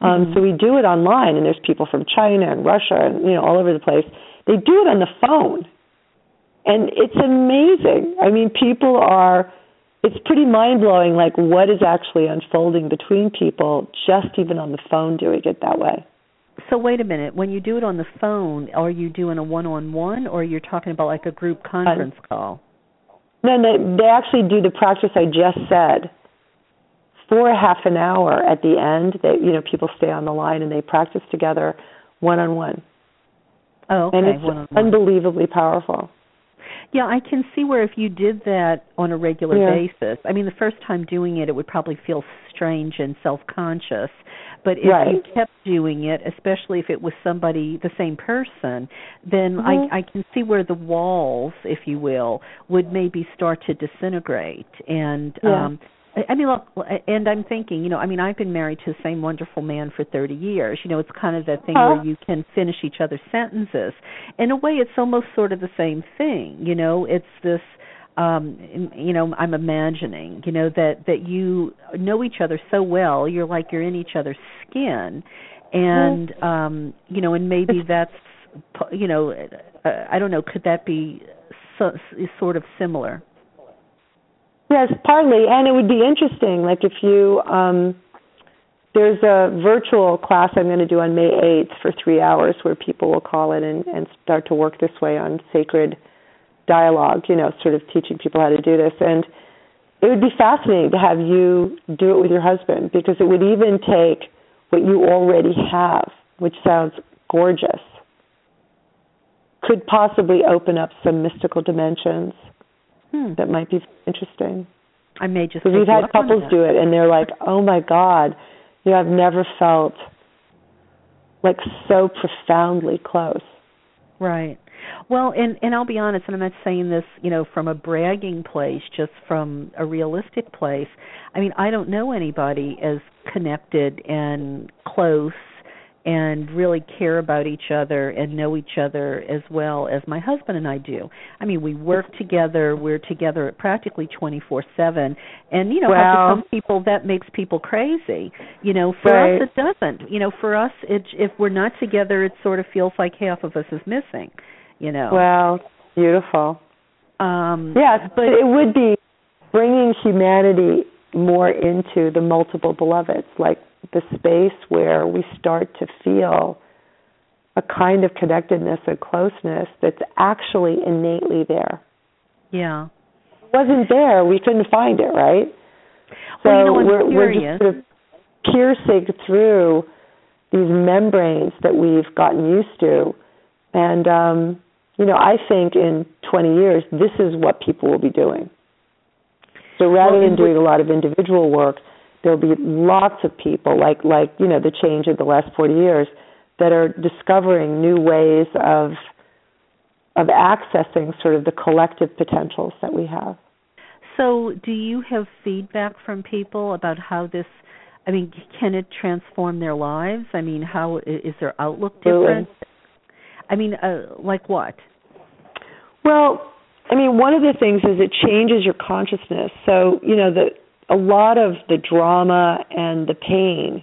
Um, mm-hmm. So we do it online, and there's people from China and Russia and you know all over the place. They do it on the phone, and it's amazing. I mean, people are it's pretty mind blowing like what is actually unfolding between people just even on the phone doing it that way. So wait a minute, when you do it on the phone, are you doing a one on one or you're talking about like a group conference uh, call? No, they, they actually do the practice I just said for a half an hour at the end. that you know, people stay on the line and they practice together one on one. Oh, okay. And it's one-on-one. unbelievably powerful. Yeah, I can see where if you did that on a regular yeah. basis, I mean, the first time doing it, it would probably feel strange and self-conscious. But if right. you kept doing it, especially if it was somebody, the same person, then mm-hmm. I, I can see where the walls, if you will, would maybe start to disintegrate. And yeah. um, I mean, look, and I'm thinking, you know, I mean, I've been married to the same wonderful man for 30 years. You know, it's kind of that thing huh? where you can finish each other's sentences. In a way, it's almost sort of the same thing. You know, it's this um you know i'm imagining you know that that you know each other so well you're like you're in each other's skin and um you know and maybe that's you know uh, i don't know could that be so, sort of similar Yes, partly, and it would be interesting. Like if you, um, there's a virtual class I'm going to do on May 8th for three hours where people will call in and, and start to work this way on sacred dialogue. You know, sort of teaching people how to do this, and it would be fascinating to have you do it with your husband because it would even take what you already have, which sounds gorgeous, could possibly open up some mystical dimensions Hmm. That might be interesting. I may just because we've had couples do it and they're like, "Oh my God, you know, I've never felt like so profoundly close." Right. Well, and and I'll be honest, and I'm not saying this, you know, from a bragging place, just from a realistic place. I mean, I don't know anybody as connected and close and really care about each other and know each other as well as my husband and I do. I mean, we work together. We're together practically 24/7. And you know, wow. for some people that makes people crazy. You know, for right. us it doesn't. You know, for us it if we're not together it sort of feels like half of us is missing, you know. Wow, beautiful. Um Yes, but it would be bringing humanity more into the multiple beloveds, like the space where we start to feel a kind of connectedness and closeness that's actually innately there. Yeah. If it wasn't there, we couldn't find it, right? So well, you know, we're, we're just sort of piercing through these membranes that we've gotten used to. And um, you know, I think in 20 years, this is what people will be doing. So rather well, than doing a lot of individual work, there'll be lots of people, like like you know, the change in the last 40 years, that are discovering new ways of of accessing sort of the collective potentials that we have. So, do you have feedback from people about how this? I mean, can it transform their lives? I mean, how is their outlook different? I mean, uh, like what? Well, I mean, one of the things is it changes your consciousness. So, you know, the a lot of the drama and the pain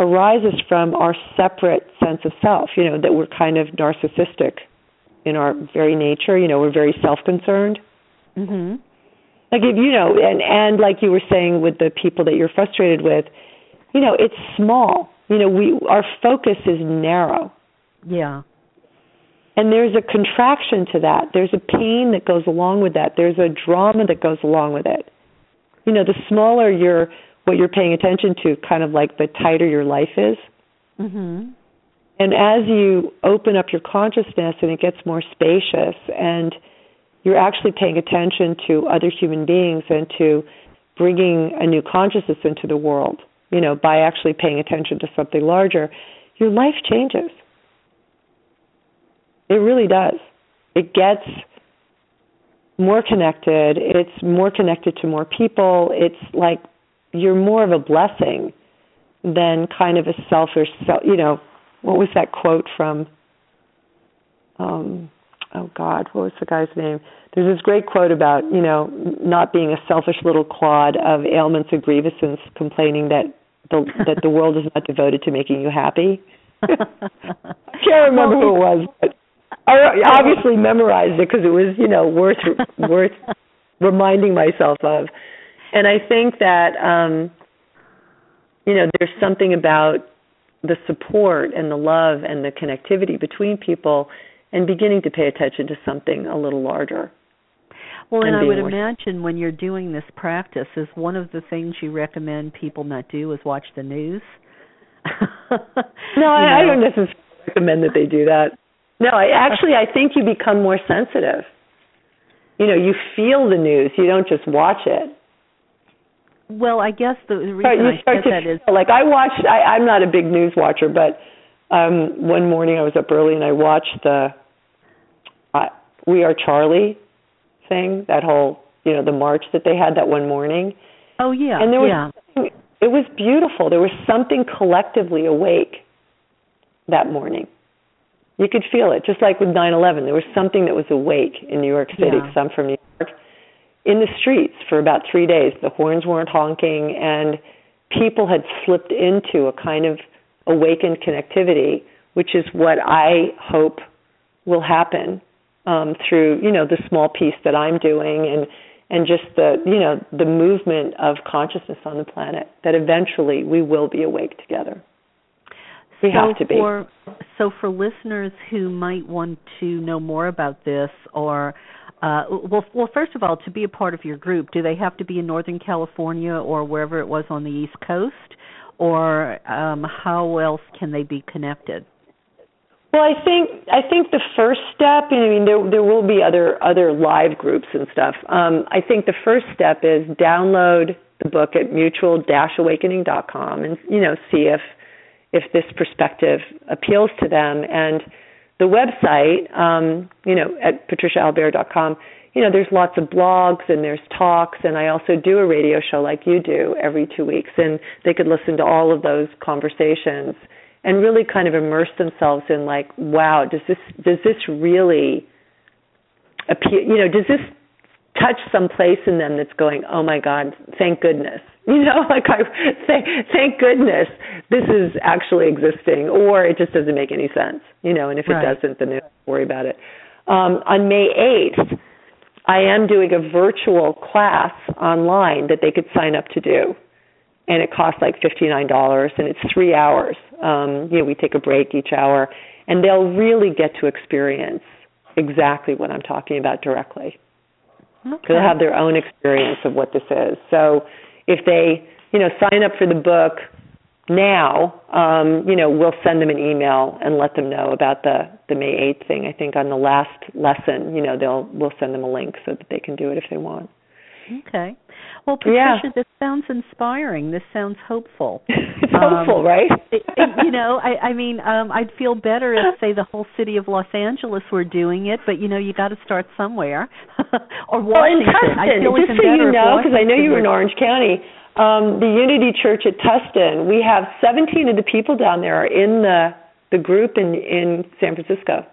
arises from our separate sense of self, you know, that we're kind of narcissistic in our very nature, you know, we're very self-concerned. Mhm. Like if you know, and and like you were saying with the people that you're frustrated with, you know, it's small. You know, we our focus is narrow. Yeah. And there's a contraction to that. There's a pain that goes along with that. There's a drama that goes along with it. You know, the smaller your what you're paying attention to, kind of like the tighter your life is. Mhm. And as you open up your consciousness and it gets more spacious and you're actually paying attention to other human beings and to bringing a new consciousness into the world, you know, by actually paying attention to something larger, your life changes. It really does. It gets more connected. It's more connected to more people. It's like you're more of a blessing than kind of a selfish, you know, what was that quote from um oh god, what was the guy's name? There's this great quote about, you know, not being a selfish little clod of ailments and grievances complaining that the that the world is not devoted to making you happy. I can't remember who it was, but I obviously memorized it because it was, you know, worth worth reminding myself of. And I think that um you know, there's something about the support and the love and the connectivity between people and beginning to pay attention to something a little larger. Well, and, and I would more... imagine when you're doing this practice, is one of the things you recommend people not do is watch the news. no, I, I don't necessarily recommend that they do that. No, I actually I think you become more sensitive. You know, you feel the news. You don't just watch it. Well, I guess the, the reason I said that feel, is like I watched. I, I'm not a big news watcher, but um one morning I was up early and I watched the uh, "We Are Charlie" thing. That whole, you know, the march that they had that one morning. Oh yeah, and there was yeah. it was beautiful. There was something collectively awake that morning you could feel it, just like with 9/11. There was something that was awake in New York City. Yeah. I'm from New York. In the streets for about three days, the horns weren't honking, and people had slipped into a kind of awakened connectivity, which is what I hope will happen um, through you know the small piece that I'm doing and and just the you know the movement of consciousness on the planet that eventually we will be awake together. We so have to be. For, so for listeners who might want to know more about this or uh, well, well, first of all, to be a part of your group, do they have to be in Northern California or wherever it was on the East Coast, or um, how else can they be connected? Well, I think I think the first step. I mean, there there will be other other live groups and stuff. Um, I think the first step is download the book at mutual-awakening.com and you know see if if this perspective appeals to them. And the website, um, you know, at patriciaalbere.com, you know, there's lots of blogs and there's talks, and I also do a radio show like you do every two weeks, and they could listen to all of those conversations and really kind of immerse themselves in like, wow, does this does this really appear? You know, does this touch some place in them that's going, oh my God, thank goodness. You know, like I thank, thank goodness this is actually existing, or it just doesn't make any sense. You know, and if right. it doesn't, then don't worry about it. Um, on May eighth, I am doing a virtual class online that they could sign up to do. And it costs like $59 and it's three hours. Um, you know, we take a break each hour and they'll really get to experience exactly what I'm talking about directly. Okay. They'll have their own experience of what this is. So if they, you know, sign up for the book now, um, you know, we'll send them an email and let them know about the the May 8th thing. I think on the last lesson, you know, they'll we'll send them a link so that they can do it if they want. Okay. Well, Patricia, Yeah. this sounds inspiring. This sounds hopeful. it's Um, hopeful, right? it, it, you know, I, I mean, um, I'd feel better if, say, the whole city of Los Angeles were doing it, but you know, you got to start somewhere. or Well, in Washington. Tustin, just so you know, because I know you were in Orange County, um, the Unity Church at Tustin, we have 17 of the people down there are in the the group in in San Francisco.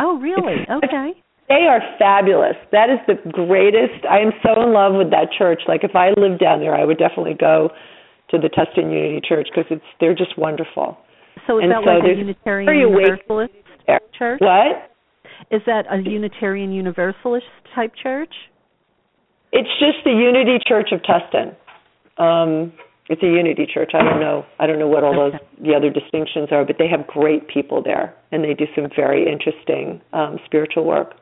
Oh, really? Okay. They are fabulous. That is the greatest. I am so in love with that church. Like if I lived down there, I would definitely go to the Tustin Unity Church because it's they're just wonderful. So is And that so like a Unitarian Universalist there. church? What? Is that a Unitarian Universalist type church? It's just the Unity Church of Tustin. Um, it's a Unity church. I don't know. I don't know what all those the other distinctions are, but they have great people there, and they do some very interesting um, spiritual work.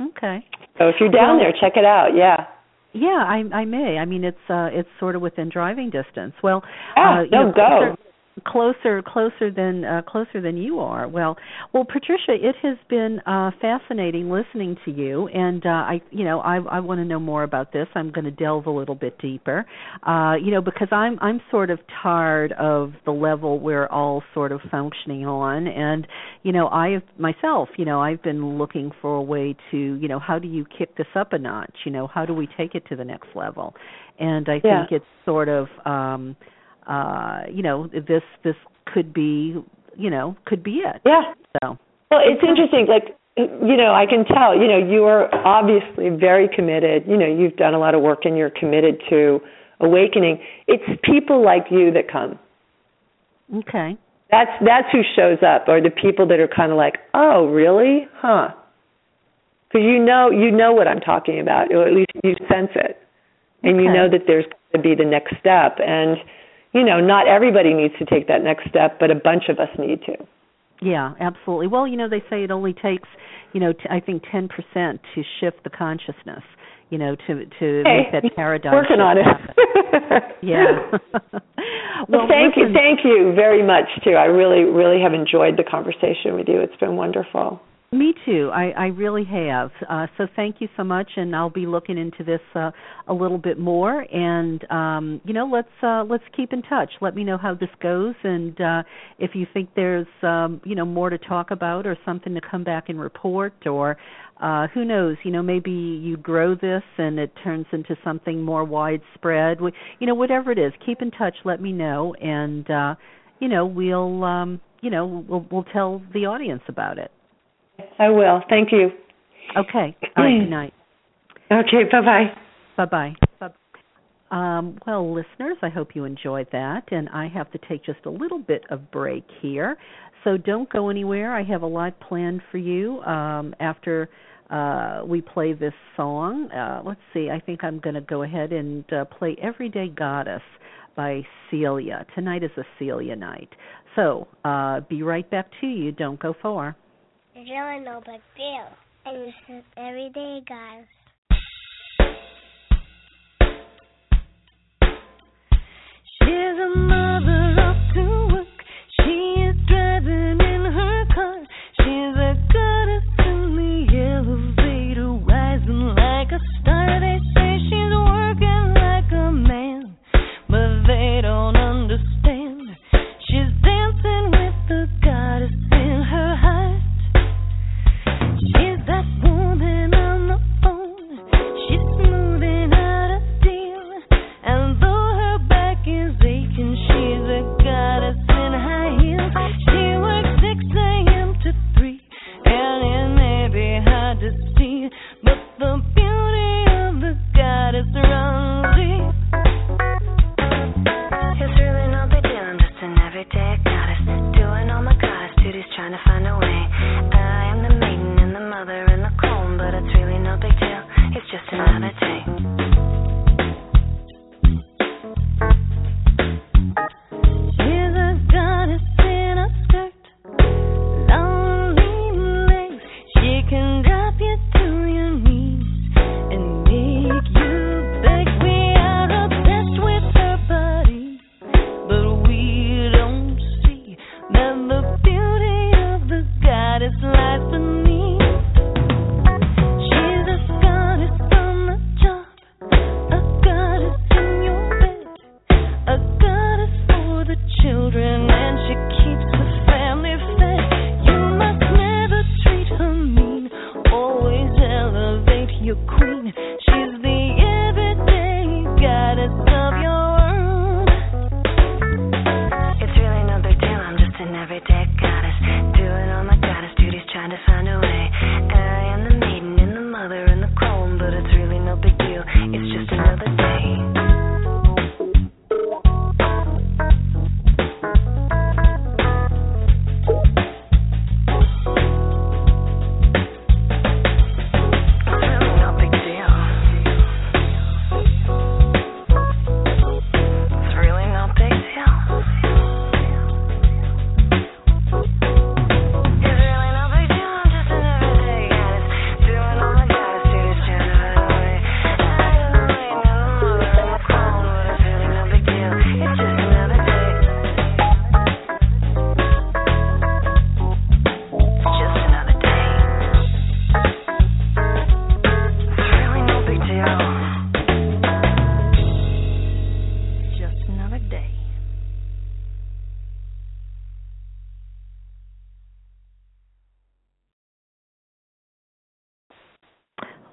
Okay. So if you're down Well- there, check it out. Yeah. Yeah, I I may. I mean, it's uh it's sort of within driving distance. Well, Yeah, uh, you no, know, go. Closer- Closer, than uh, closer than you are. Well, well, Patricia, it has been uh, fascinating listening to you, and uh, I, you know, I I want to know more about this. I'm going to delve a little bit deeper, uh, you know, because I'm I'm sort of tired of the level we're all sort of functioning on, and you know, I have myself, you know, I've been looking for a way to, you know, how do you kick this up a notch? You know, how do we take it to the next level? And I Yeah. think it's sort of, um, uh, you know, this this could be, you know, could be it. Yeah. So, Well, it's interesting. Like, you know, I can tell. You know, you are obviously very committed. You know, you've done a lot of work, and you're committed to awakening. It's people like you that come. okay, That's that's who shows up, or the people that are kind of like, oh, really, huh? Because you know you know what I'm talking about, or at least you sense it, and you know that there's going to be the next step. And you know, not everybody needs to take that next step, but a bunch of us need to. yeah, absolutely. Well, you know, they say it only takes, you know, t- I think 10% to shift the consciousness. You know, to to Hey, make that paradigm working on it. Yeah. well, thank you, thank you very much too. I really, really have enjoyed the conversation with you. It's been wonderful. Me too. I, I really have. Uh, so thank you so much, and I'll be looking into this uh, a little bit more. And um, you know, let's uh, let's keep in touch. Let me know how this goes, and uh, if you think there's um, you know more to talk about or something to come back and report, or uh, who knows, you know, maybe you grow this and it turns into something more widespread. We, you know, whatever it is, keep in touch. Let me know, and uh, you know, we'll um, you know we'll we'll tell the audience about it. I will. Thank you. Okay. All right. Good night. Okay. Bye bye. Bye bye. Um, well, listeners, I hope you enjoyed that, and I have to take just a little bit of break here, so don't go anywhere. I have a lot planned for you um, after uh, we play this song. Uh, let's see. I think I'm going to go ahead and uh, play "Everyday Goddess" by Celia. Tonight is a Celia night, so uh, be right back to you. Don't go far. It's really no big deal. And this is everyday guys. She's a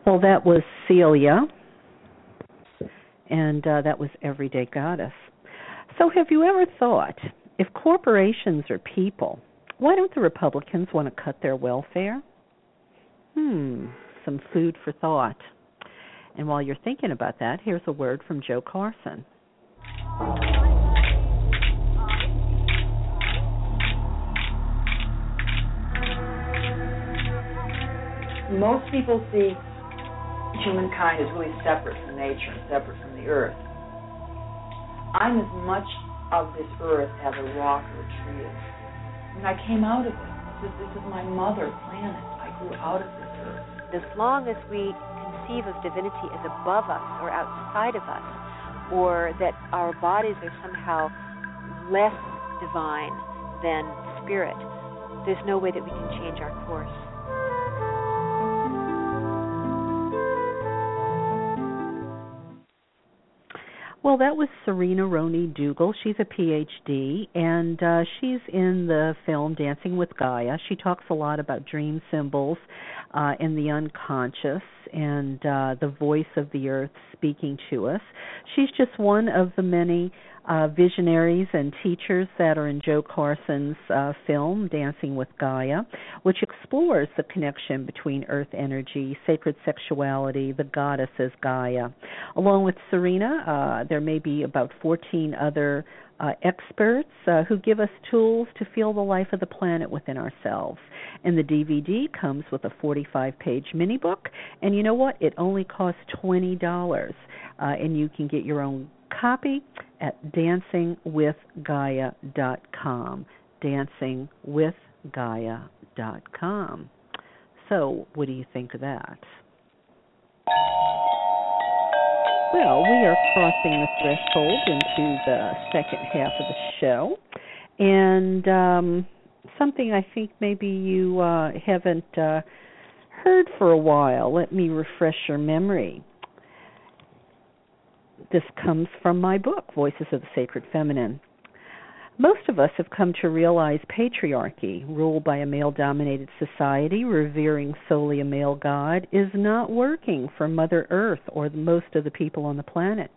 Well, that was Celia, and uh, that was Everyday Goddess. So, have you ever thought if corporations are people, why don't the Republicans want to cut their welfare? Hmm, some food for thought. And while you're thinking about that, here's a word from Joe Carson. most people see humankind is really separate from nature and separate from the earth. I'm as much of this earth as a rock or a tree is. When I came out of it, this is, this is my mother planet. I grew out of this earth. as long as we conceive of divinity as above us or outside of us, or that our bodies are somehow less divine than spirit, there's no way that we can change our course. Well, that was Serena Roney Dougal. She's a PhD, and uh, she's in the film Dancing with Gaia. She talks a lot about dream symbols uh, and the unconscious and uh, the voice of the earth speaking to us. She's just one of the many uh, visionaries and teachers that are in Joe Carson's uh, film Dancing with Gaia, which explores the connection between earth energy, sacred sexuality, the goddess as Gaia. Along with Serena, uh, there may be about 14 other uh, experts uh, who give us tools to feel the life of the planet within ourselves. And the DVD comes with a 45 page mini book. And you know what? It only costs $20. Uh, and you can get your own copy at dancingwithgaia.com. Dancingwithgaia.com. So, what do you think of that? Well, we are crossing the threshold into the second half of the show, and um, something I think maybe you uh, haven't uh, heard for a while. Let me refresh your memory. This comes from my book, Voices of the Sacred Feminine. Most of us have come to realize patriarchy, ruled by a male dominated society, revering solely a male god, is not working for Mother Earth or most of the people on the planet.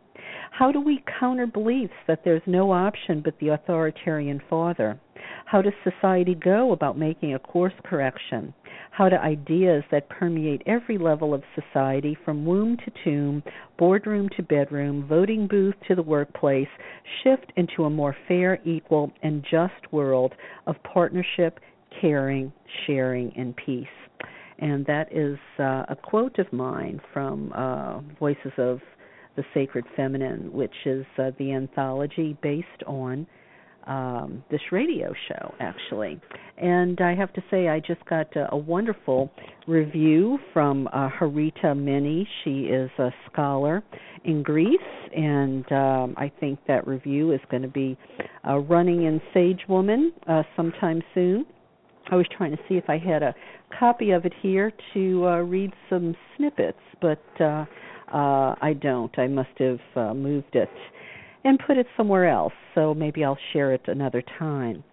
How do we counter beliefs that there's no option but the authoritarian father? How does society go about making a course correction? How do ideas that permeate every level of society, from womb to tomb, boardroom to bedroom, voting booth to the workplace, shift into a more fair, equal, and just world of partnership, caring, sharing, and peace? And that is uh, a quote of mine from uh, Voices of the Sacred Feminine, which is uh, the anthology based on um, this radio show, actually. And I have to say, I just got a, a wonderful review from uh, Harita Meenee. She is a scholar in Greece, and um, I think that review is going to be uh, running in Sage Woman uh, sometime soon. I was trying to see if I had a copy of it here to uh, read some snippets, but uh, uh, I don't. I must have uh, moved it and put it somewhere else, so maybe I'll share it another time.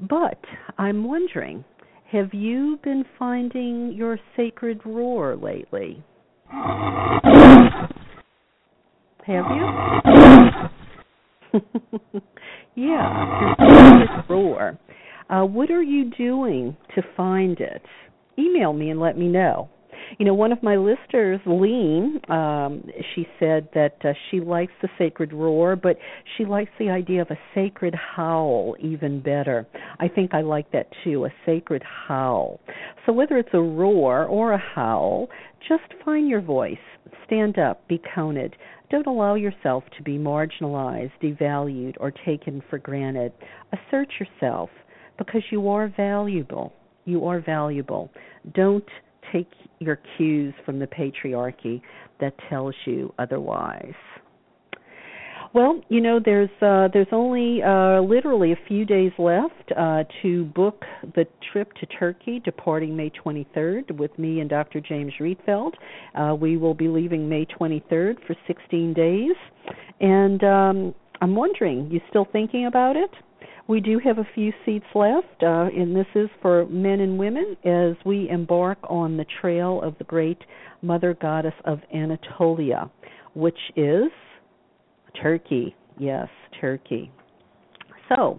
But I'm wondering, have you been finding your sacred roar lately? Have you? yeah, Sacred Roar. Uh, what are you doing to find it? Email me and let me know. You know, one of my listeners, Lean, um, she said that uh, she likes the sacred roar, but she likes the idea of a sacred howl even better. I think I like that too, a sacred howl. So whether it's a roar or a howl, just find your voice. Stand up, be counted. Don't allow yourself to be marginalized, devalued, or taken for granted. Assert yourself because you are valuable. You are valuable. Don't take your cues from the patriarchy that tells you otherwise. Well, you know, there's uh, there's only uh, literally a few days left uh, to book the trip to Turkey, departing May 23rd with me and Dr. James Rietveld. Uh, we will be leaving May 23rd for 16 days, and um, I'm wondering, you still thinking about it? We do have a few seats left, uh, and this is for men and women as we embark on the trail of the great mother goddess of Anatolia, which is Turkey. Yes, Turkey. So,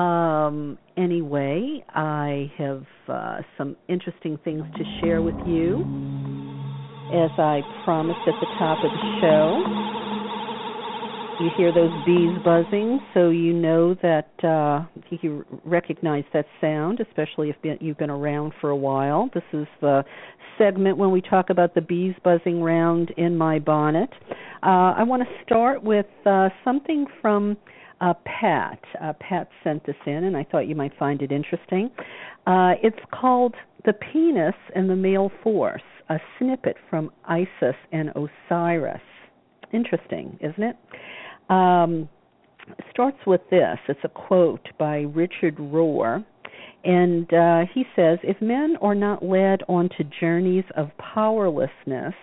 um, anyway, I have uh, some interesting things to share with you, as I promised at the top of the show. You hear those bees buzzing, so you know that uh, you recognize that sound, especially if you've been around for a while. This is the segment when we talk about the bees buzzing round in my bonnet. Uh, I want to start with uh, something from uh, Pat. Uh, Pat sent this in, and I thought you might find it interesting. Uh, it's called The Penis and the Male Force, a snippet from Isis and Osiris. Interesting, isn't it? Um, starts with this. It's a quote by Richard Rohr, and uh, he says, "If men are not led onto journeys of powerlessness,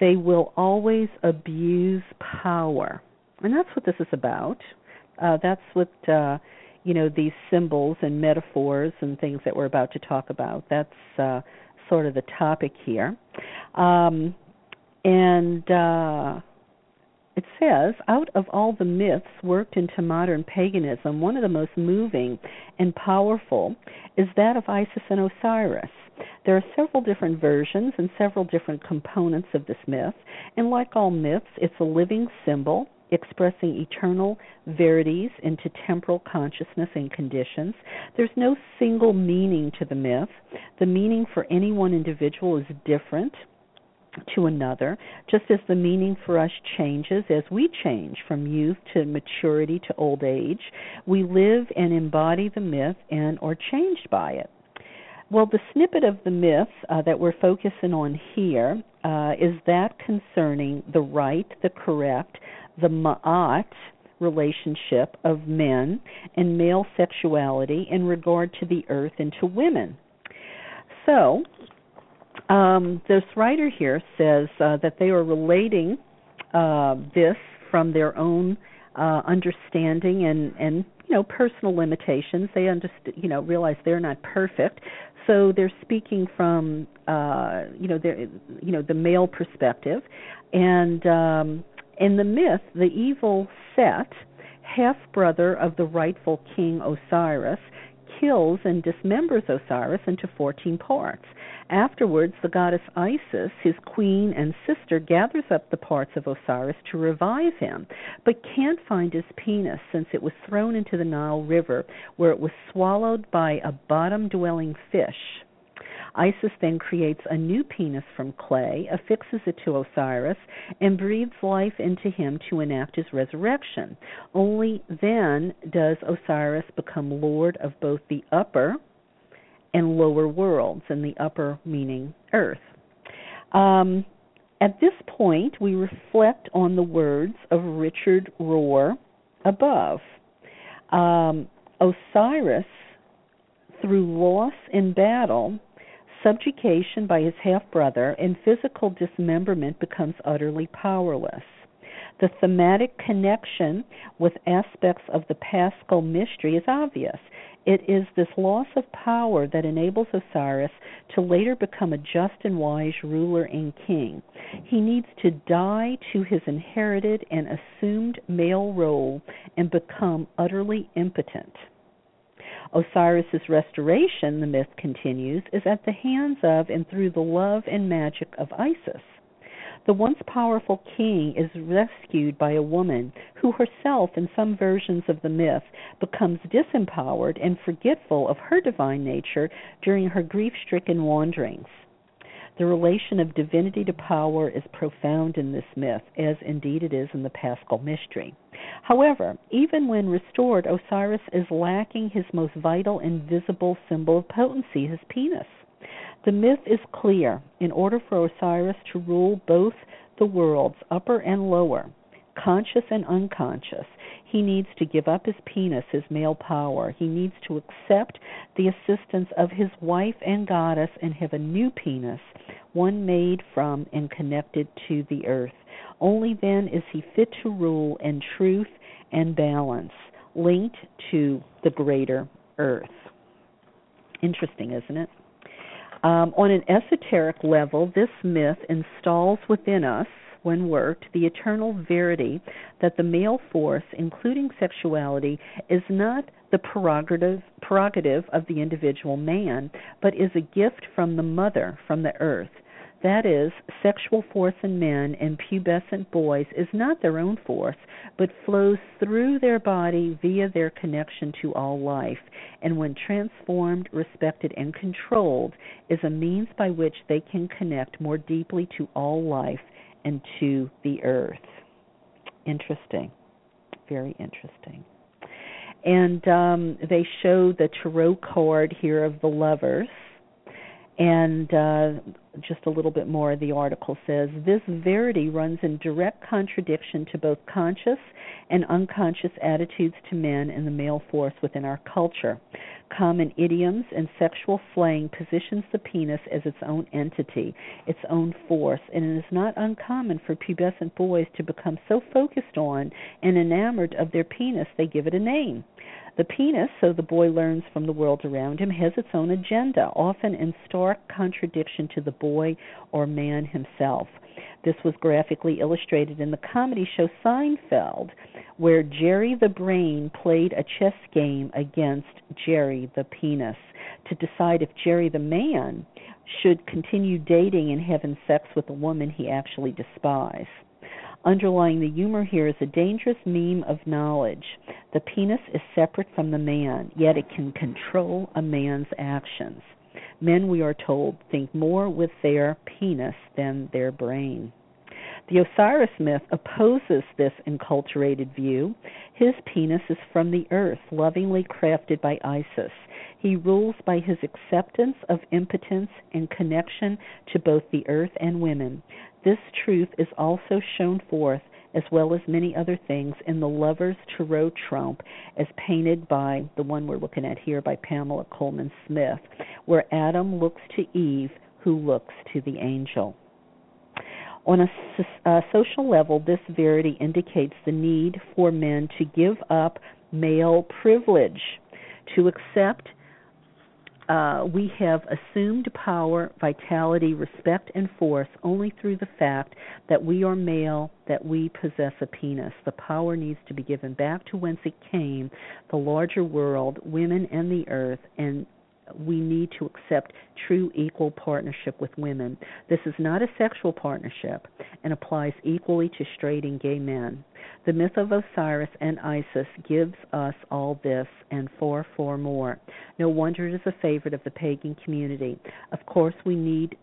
they will always abuse power." And that's what this is about. Uh, that's what uh, you know these symbols and metaphors and things that we're about to talk about. That's uh, sort of the topic here. Um, and uh, it says, out of all the myths worked into modern paganism, one of the most moving and powerful is that of Isis and Osiris. There are several different versions and several different components of this myth, and like all myths, it's a living symbol expressing eternal verities into temporal consciousness and conditions. There's no single meaning to the myth. The meaning for any one individual is different to another, just as the meaning for us changes as we change from youth to maturity to old age. We live and embody the myth and are changed by it. Well, the snippet of the myth uh, that we're focusing on here uh, is that concerning the right, the correct, the ma'at relationship of men and male sexuality in regard to the earth and to women. So, um, this writer here says uh, that they are relating uh, this from their own uh, understanding and and you know personal limitations. They understand you know realize they're not perfect, so they're speaking from uh, you know their you know the male perspective, and um, in the myth, the evil Set, half brother of the rightful king Osiris, kills and dismembers Osiris into 14 parts. Afterwards, the goddess Isis, his queen and sister, gathers up the parts of Osiris to revive him, but can't find his penis since it was thrown into the Nile River, where it was swallowed by a bottom dwelling fish. Isis then creates a new penis from clay, affixes it to Osiris, and breathes life into him to enact his resurrection. Only then does Osiris become lord of both the upper and lower worlds, and the upper meaning earth. Um, at this point, we reflect on the words of Richard Rohr above. Um, Osiris, through loss in battle, subjugation by his half brother, and physical dismemberment becomes utterly powerless. The thematic connection with aspects of the Paschal mystery is obvious. It is this loss of power that enables Osiris to later become a just and wise ruler and king. He needs to die to his inherited and assumed male role and become utterly impotent. Osiris's restoration, the myth continues, is at the hands of and through the love and magic of Isis. The once powerful king is rescued by a woman who herself, in some versions of the myth, becomes disempowered and forgetful of her divine nature during her grief stricken wanderings. The relation of divinity to power is profound in this myth, as indeed it is in the Paschal mystery. However, even when restored, Osiris is lacking his most vital and visible symbol of potency, his penis. The myth is clear. In order for Osiris to rule both the worlds, upper and lower, conscious and unconscious, he needs to give up his penis, his male power. He needs to accept the assistance of his wife and goddess and have a new penis, one made from and connected to the earth. Only then is he fit to rule in truth and balance, linked to the greater earth. Interesting, isn't it? Um, on an esoteric level, this myth installs within us, when worked, the eternal verity that the male force, including sexuality, is not the prerogative, prerogative of the individual man, but is a gift from the mother, from the earth. That is, sexual force in men and pubescent boys is not their own force, but flows through their body via their connection to all life, and when transformed, respected, and controlled, is a means by which they can connect more deeply to all life and to the earth. Interesting. Very interesting. And um, they show the tarot card here of the lovers and uh, just a little bit more, the article says this verity runs in direct contradiction to both conscious and unconscious attitudes to men and the male force within our culture. Common idioms and sexual slang positions the penis as its own entity, its own force, and it is not uncommon for pubescent boys to become so focused on and enamored of their penis they give it a name. The penis, so the boy learns from the world around him, has its own agenda, often in stark contradiction to the boy or man himself. This was graphically illustrated in the comedy show Seinfeld, where Jerry the Brain played a chess game against Jerry the Penis to decide if Jerry the Man should continue dating and having sex with a woman he actually despised. Underlying the humor here is a dangerous meme of knowledge. The penis is separate from the man, yet it can control a man's actions. Men, we are told, think more with their penis than their brain. The Osiris myth opposes this enculturated view. His penis is from the earth, lovingly crafted by Isis. He rules by his acceptance of impotence and connection to both the earth and women. This truth is also shown forth, as well as many other things, in the Lover's Tarot Trump, as painted by the one we're looking at here by Pamela Colman Smith, where Adam looks to Eve, who looks to the angel. On a, social level, this verity indicates the need for men to give up male privilege, to accept uh, we have assumed power, vitality, respect, and force only through the fact that we are male, that we possess a penis. The power needs to be given back to whence it came, the larger world, women, and the earth, and we need to accept true equal partnership with women. This is not a sexual partnership and applies equally to straight and gay men. The myth of Osiris and Isis gives us all this and far, far more. No wonder it is a favorite of the pagan community. Of course, we need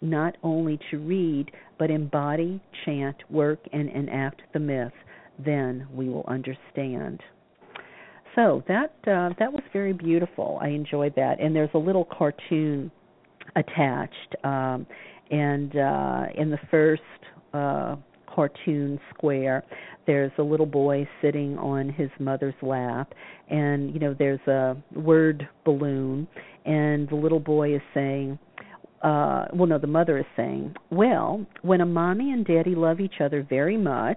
not only to read, but embody, chant, work, and enact the myth. Then we will understand so that uh, that was very beautiful. I enjoyed that, and there's a little cartoon attached, um, and uh, in the first uh, cartoon square, there's a little boy sitting on his mother's lap, and you know there's a word balloon, and the little boy is saying. Uh, well, no, the mother is saying, well, when a mommy and daddy love each other very much,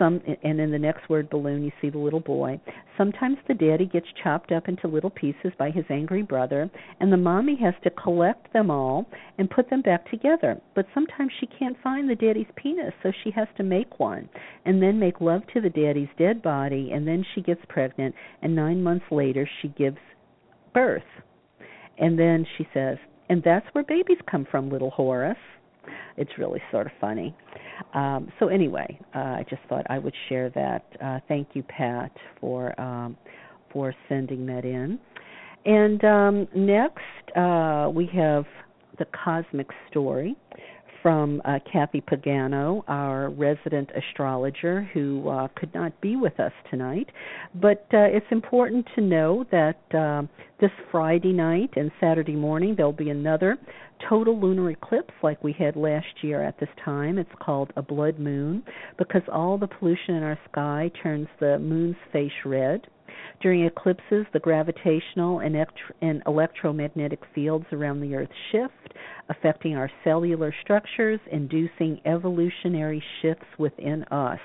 some and in the next word balloon you see the little boy. Sometimes the daddy gets chopped up into little pieces by his angry brother and the mommy has to collect them all and put them back together. But sometimes she can't find the daddy's penis so she has to make one and then make love to the daddy's dead body and then she gets pregnant and 9 months later she gives birth. And then she says and that's where babies come from little Horus it's really sort of funny um, so anyway, uh, I just thought I would share that. Uh, thank you, Pat, for um, for sending that in. And um, next, uh, we have the cosmic story from uh, Kathy Pagano, our resident astrologer, who uh, could not be with us tonight. But uh, it's important to know that uh, this Friday night and Saturday morning there'll be another total lunar eclipse like we had last year at this time. It's called a blood moon because all the pollution in our sky turns the moon's face red. During eclipses, the gravitational and, and electromagnetic fields around the Earth shift, affecting our cellular structures, inducing evolutionary shifts within us.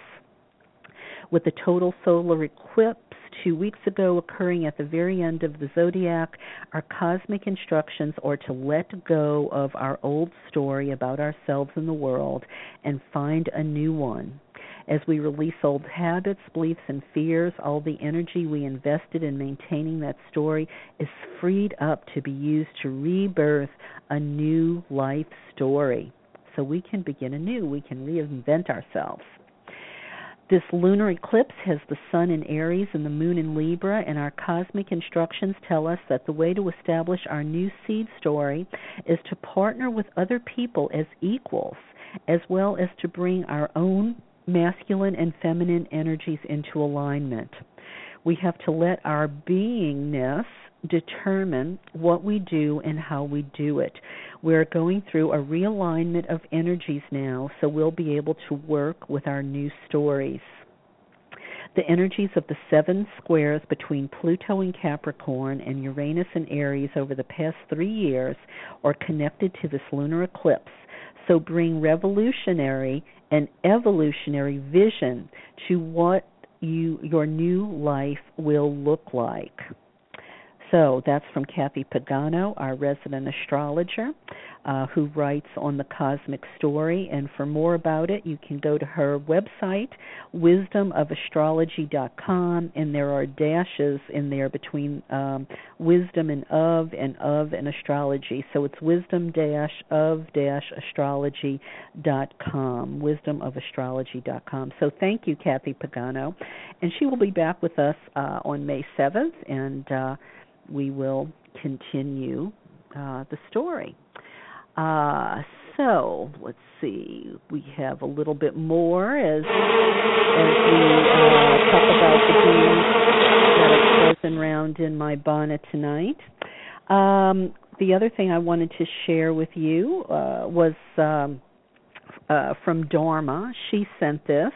With the total solar eclipse two weeks ago occurring at the very end of the zodiac, our cosmic instructions are to let go of our old story about ourselves and the world and find a new one. As we release old habits, beliefs, and fears, all the energy we invested in maintaining that story is freed up to be used to rebirth a new life story. So we can begin anew, we can reinvent ourselves. This lunar eclipse has the sun in Aries and the moon in Libra, and our cosmic instructions tell us that the way to establish our new seed story is to partner with other people as equals, as well as to bring our own masculine and feminine energies into alignment. We have to let our beingness determine what we do and how we do it. We're going through a realignment of energies now, so we'll be able to work with our new stories. The energies of the seven squares between Pluto and Capricorn and Uranus and Aries over the past three years are connected to this lunar eclipse. So bring revolutionary and evolutionary vision to what you your new life will look like. So that's from Kathy Pagano, our resident astrologer, uh, who writes on the cosmic story. And for more about it, you can go to her website, wisdomofastrology.com, and there are dashes in there between um, wisdom and of and of and astrology. So it's wisdom dash of dash astrology.com, wisdomofastrology.com. So thank you, Kathy Pagano. And she will be back with us uh, on May 7th. And uh, we will continue uh, the story. Uh, so let's see. We have a little bit more as as we uh, talk about the bees that are frozen around in my bonnet tonight. Um, the other thing I wanted to share with you uh, was um, uh, from Dharma. She sent this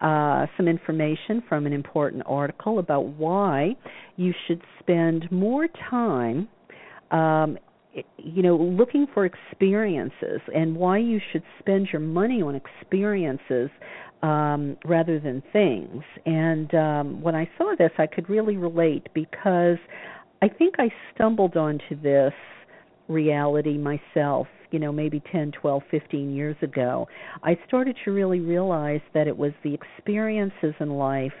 uh, some information from an important article about why you should spend more time um, you know looking for experiences and why you should spend your money on experiences um, rather than things. And um, when i saw this i could really relate because i think i stumbled onto this reality myself you know maybe 10 12 15 years ago i started to really realize that it was the experiences in life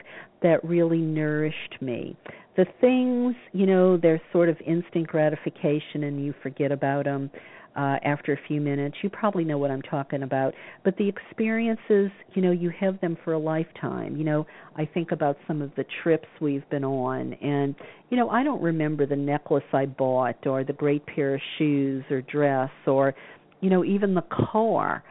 that really nourished me. The things you know there's sort of instant gratification and you forget about them uh, after a few minutes. You probably know what I'm talking about. But the experiences, you know, you have them for a lifetime. You know, I think about some of the trips we've been on, and, you know, I don't remember the necklace I bought or the great pair of shoes or dress or, you know, even the car.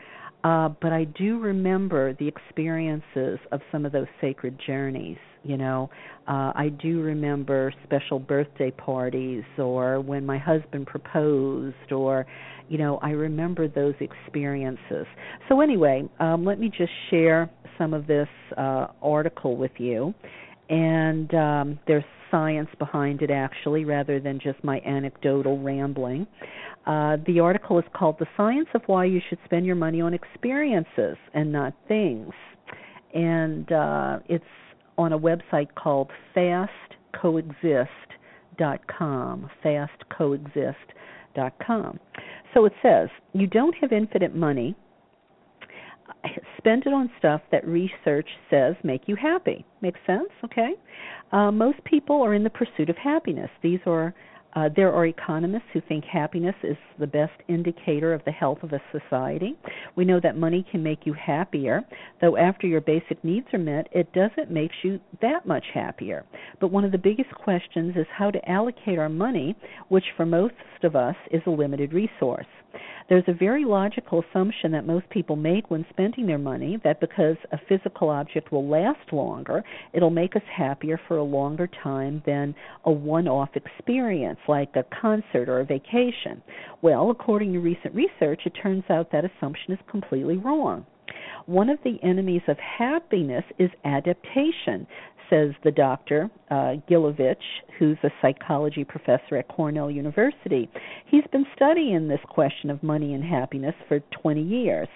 Uh, but I do remember the experiences of some of those sacred journeys. You know, uh, I do remember special birthday parties or when my husband proposed or, you know, I remember those experiences. So, anyway, um, let me just share some of this uh, article with you. And um, there's science behind it, actually, rather than just my anecdotal rambling. Uh, the article is called The Science of Why You Should Spend Your Money on Experiences and Not Things. and uh, it's on a website called fastcoexist.com. Fastcoexist.com. So it says, You don't have infinite money. Spend it on stuff that research says make you happy. Makes sense? Okay. Uh, most people are in the pursuit of happiness. These are uh, there are economists who think happiness is the best indicator of the health of a society. We know that money can make you happier, though after your basic needs are met, it doesn't make you that much happier. But one of the biggest questions is how to allocate our money, which for most of us is a limited resource. There's a very logical assumption that most people make when spending their money that because a physical object will last longer, it'll make us happier for a longer time than a one off experience like a concert or a vacation. Well, according to recent research, it turns out that assumption is completely wrong. One of the enemies of happiness is adaptation says the doctor, uh, Gilovich, who's a psychology professor at Cornell University. He's been studying this question of money and happiness for 20 years.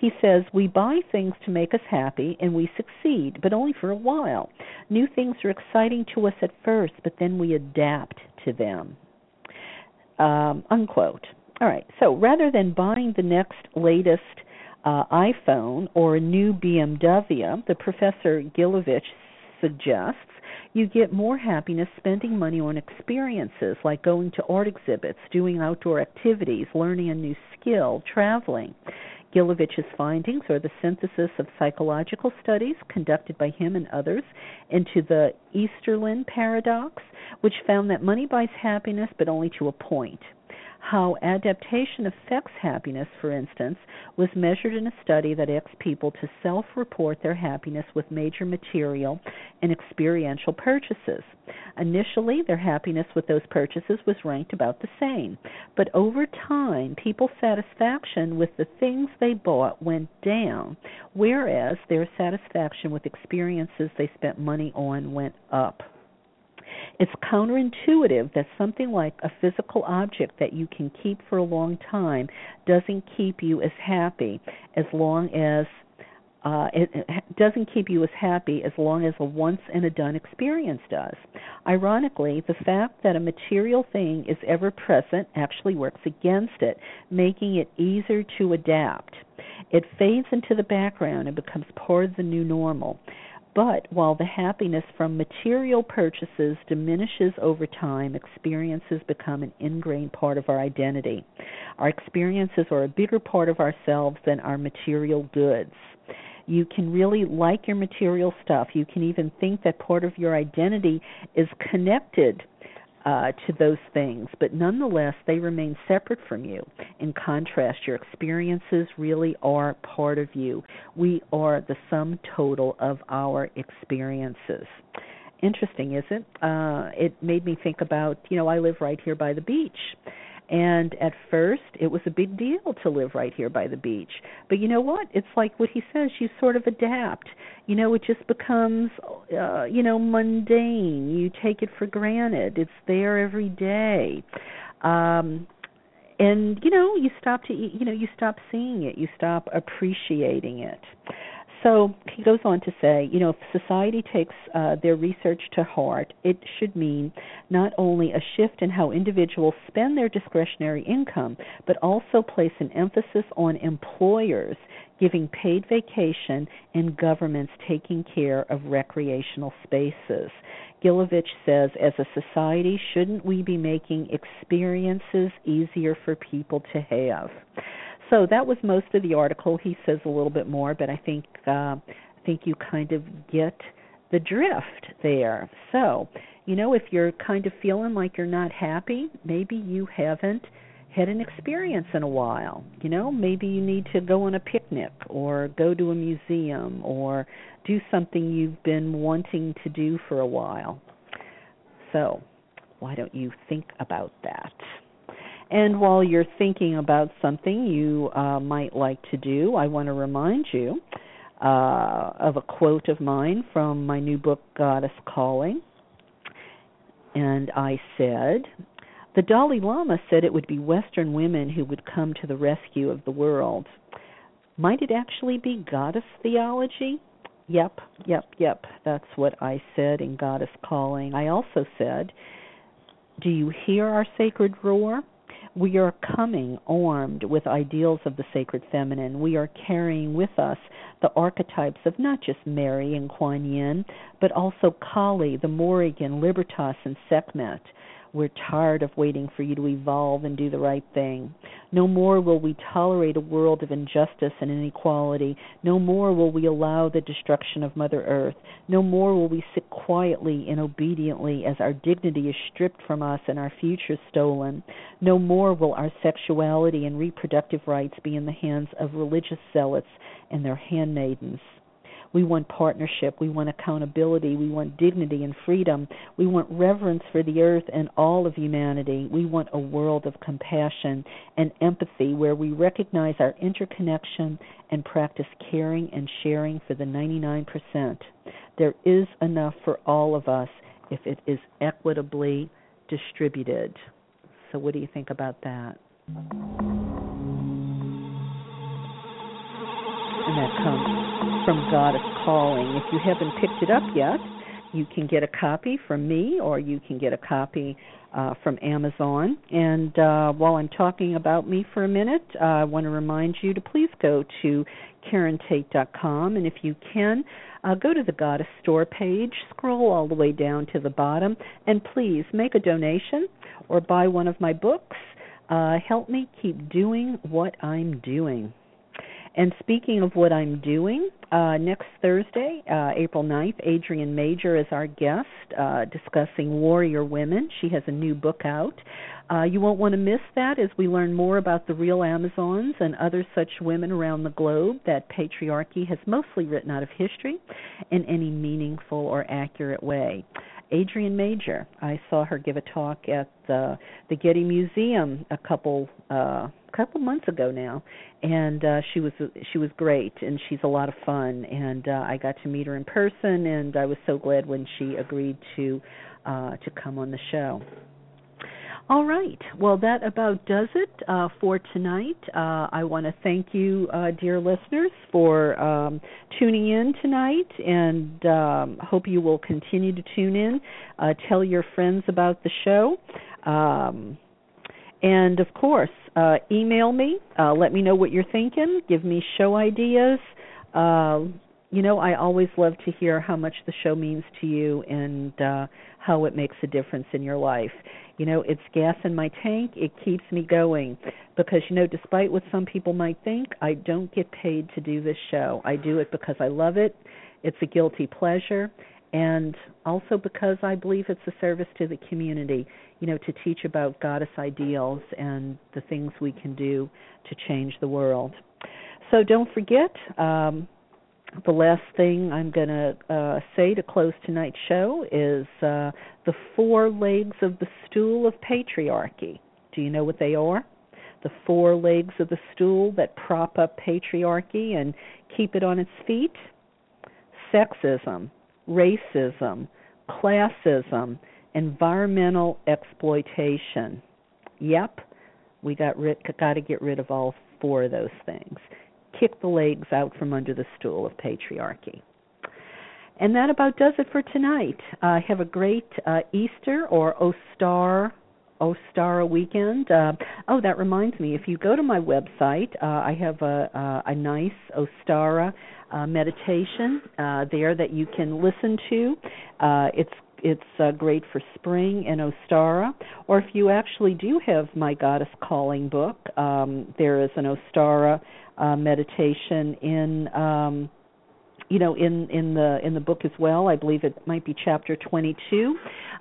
He says, We buy things to make us happy and we succeed, but only for a while. New things are exciting to us at first, but then we adapt to them. Um, unquote. All right, so rather than buying the next latest uh, iPhone or a new BMW, the professor Gilovich suggests you get more happiness spending money on experiences like going to art exhibits, doing outdoor activities, learning a new skill, traveling. Gilovich's findings are the synthesis of psychological studies conducted by him and others into the Easterlin paradox, which found that money buys happiness but only to a point. How adaptation affects happiness, for instance, was measured in a study that asked people to self report their happiness with major material and experiential purchases. Initially, their happiness with those purchases was ranked about the same, but over time, people's satisfaction with the things they bought went down, whereas their satisfaction with experiences they spent money on went up. It's counterintuitive that something like a physical object that you can keep for a long time doesn't keep you as happy as long as uh, it, doesn't keep you as happy as long as a once and a done experience does. Ironically, the fact that a material thing is ever present actually works against it, making it easier to adapt. It fades into the background and becomes part of the new normal. But while the happiness from material purchases diminishes over time, experiences become an ingrained part of our identity. Our experiences are a bigger part of ourselves than our material goods. You can really like your material stuff. You can even think that part of your identity is connected uh, to those things, but nonetheless, they remain separate from you. In contrast, your experiences really are part of you. We are the sum total of our experiences. Interesting, isn't it? Uh, it made me think about, you know, I live right here by the beach and at first, it was a big deal to live right here by the beach. But you know what? It's like what he says, you sort of adapt. You know, it just becomes, uh, you know, mundane. You take it for granted. It's there every day. Um, and you know you stop to you know you stop seeing it you stop appreciating it so he goes on to say, you know, if society takes uh, their research to heart, it should mean not only a shift in how individuals spend their discretionary income, but also place an emphasis on employers giving paid vacation and governments taking care of recreational spaces. Gilovich says, as a society, shouldn't we be making experiences easier for people to have? So that was most of the article. He says a little bit more, but I think uh, I think you kind of get the drift there. So, you know, if you're kind of feeling like you're not happy, maybe you haven't had an experience in a while. You know, maybe you need to go on a picnic or go to a museum or do something you've been wanting to do for a while. So, why don't you think about that? And while you're thinking about something you uh, might like to do, I want to remind you uh, of a quote of mine from my new book, Goddess Calling. And I said, The Dalai Lama said it would be Western women who would come to the rescue of the world. Might it actually be goddess theology? Yep, yep, yep. That's what I said in Goddess Calling. I also said, Do you hear our sacred roar? We are coming armed with ideals of the sacred feminine. We are carrying with us the archetypes of not just Mary and Kuan Yin, but also Kali, the Morrigan, Libertas, and Sekhmet. We're tired of waiting for you to evolve and do the right thing. No more will we tolerate a world of injustice and inequality. No more will we allow the destruction of Mother Earth. No more will we sit quietly and obediently as our dignity is stripped from us and our future stolen. No more will our sexuality and reproductive rights be in the hands of religious zealots and their handmaidens. We want partnership. We want accountability. We want dignity and freedom. We want reverence for the earth and all of humanity. We want a world of compassion and empathy where we recognize our interconnection and practice caring and sharing for the 99%. There is enough for all of us if it is equitably distributed. So, what do you think about that? And that comes from Goddess Calling. If you haven't picked it up yet, you can get a copy from me or you can get a copy uh, from Amazon. And uh, while I'm talking about me for a minute, uh, I want to remind you to please go to KarenTate.com. And if you can, uh, go to the Goddess Store page, scroll all the way down to the bottom, and please make a donation or buy one of my books. Uh, help me keep doing what I'm doing. And speaking of what I'm doing, uh, next Thursday, uh, April 9th, Adrienne Mayor is our guest uh, discussing warrior women. She has a new book out. Uh, you won't want to miss that as we learn more about the real Amazons and other such women around the globe that patriarchy has mostly written out of history in any meaningful or accurate way. Adrienne Mayor, I saw her give a talk at the the Getty Museum a couple uh couple months ago now and uh she was she was great and she's a lot of fun and uh I got to meet her in person and I was so glad when she agreed to uh to come on the show. All right. Well, that about does it uh, for tonight. Uh, I want to thank you, uh, dear listeners, for um, tuning in tonight, and um, hope you will continue to tune in. Uh, tell your friends about the show. Um, and of course, uh, email me. Uh, let me know what you're thinking. Give me show ideas. You know, I always love to hear how much the show means to you and uh, how it makes a difference in your life. You know, it's gas in my tank. It keeps me going because, you know, despite what some people might think, I don't get paid to do this show. I do it because I love it. It's a guilty pleasure. And also because I believe it's a service to the community, you know, to teach about goddess ideals and the things we can do to change the world. So don't forget, um, the last thing I'm going to uh, say to close tonight's show is uh, the four legs of the stool of patriarchy. Do you know what they are? The four legs of the stool that prop up patriarchy and keep it on its feet? Sexism, racism, classism, environmental exploitation. Yep, we got rid, got to get rid of all four of those things kick the legs out from under the stool of patriarchy. And that about does it for tonight. Uh, have a great uh, Easter or Ostar Ostara weekend. Uh, oh, that reminds me. If you go to my website, uh, I have a, a, a nice Ostara uh, meditation uh, there that you can listen to. Uh, it's it's uh, great for spring and Ostara. Or if you actually do have my Goddess Calling book, um, there is an Ostara uh, meditation in um, you know in in the in the book as well. I believe it might be chapter 22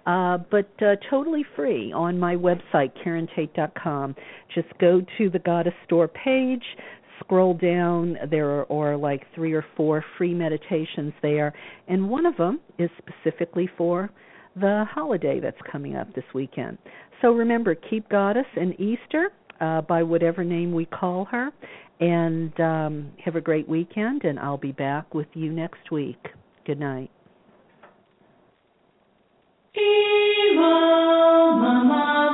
uh, but uh, totally free on my website karentate.com just go to the goddess store page scroll down. There are, are like three or four free meditations there. And one of them is specifically for the holiday that's coming up this weekend. So remember keep goddess and easter uh, by whatever name we call her and um, have a great weekend, and I'll be back with you next week. Good night. Amara,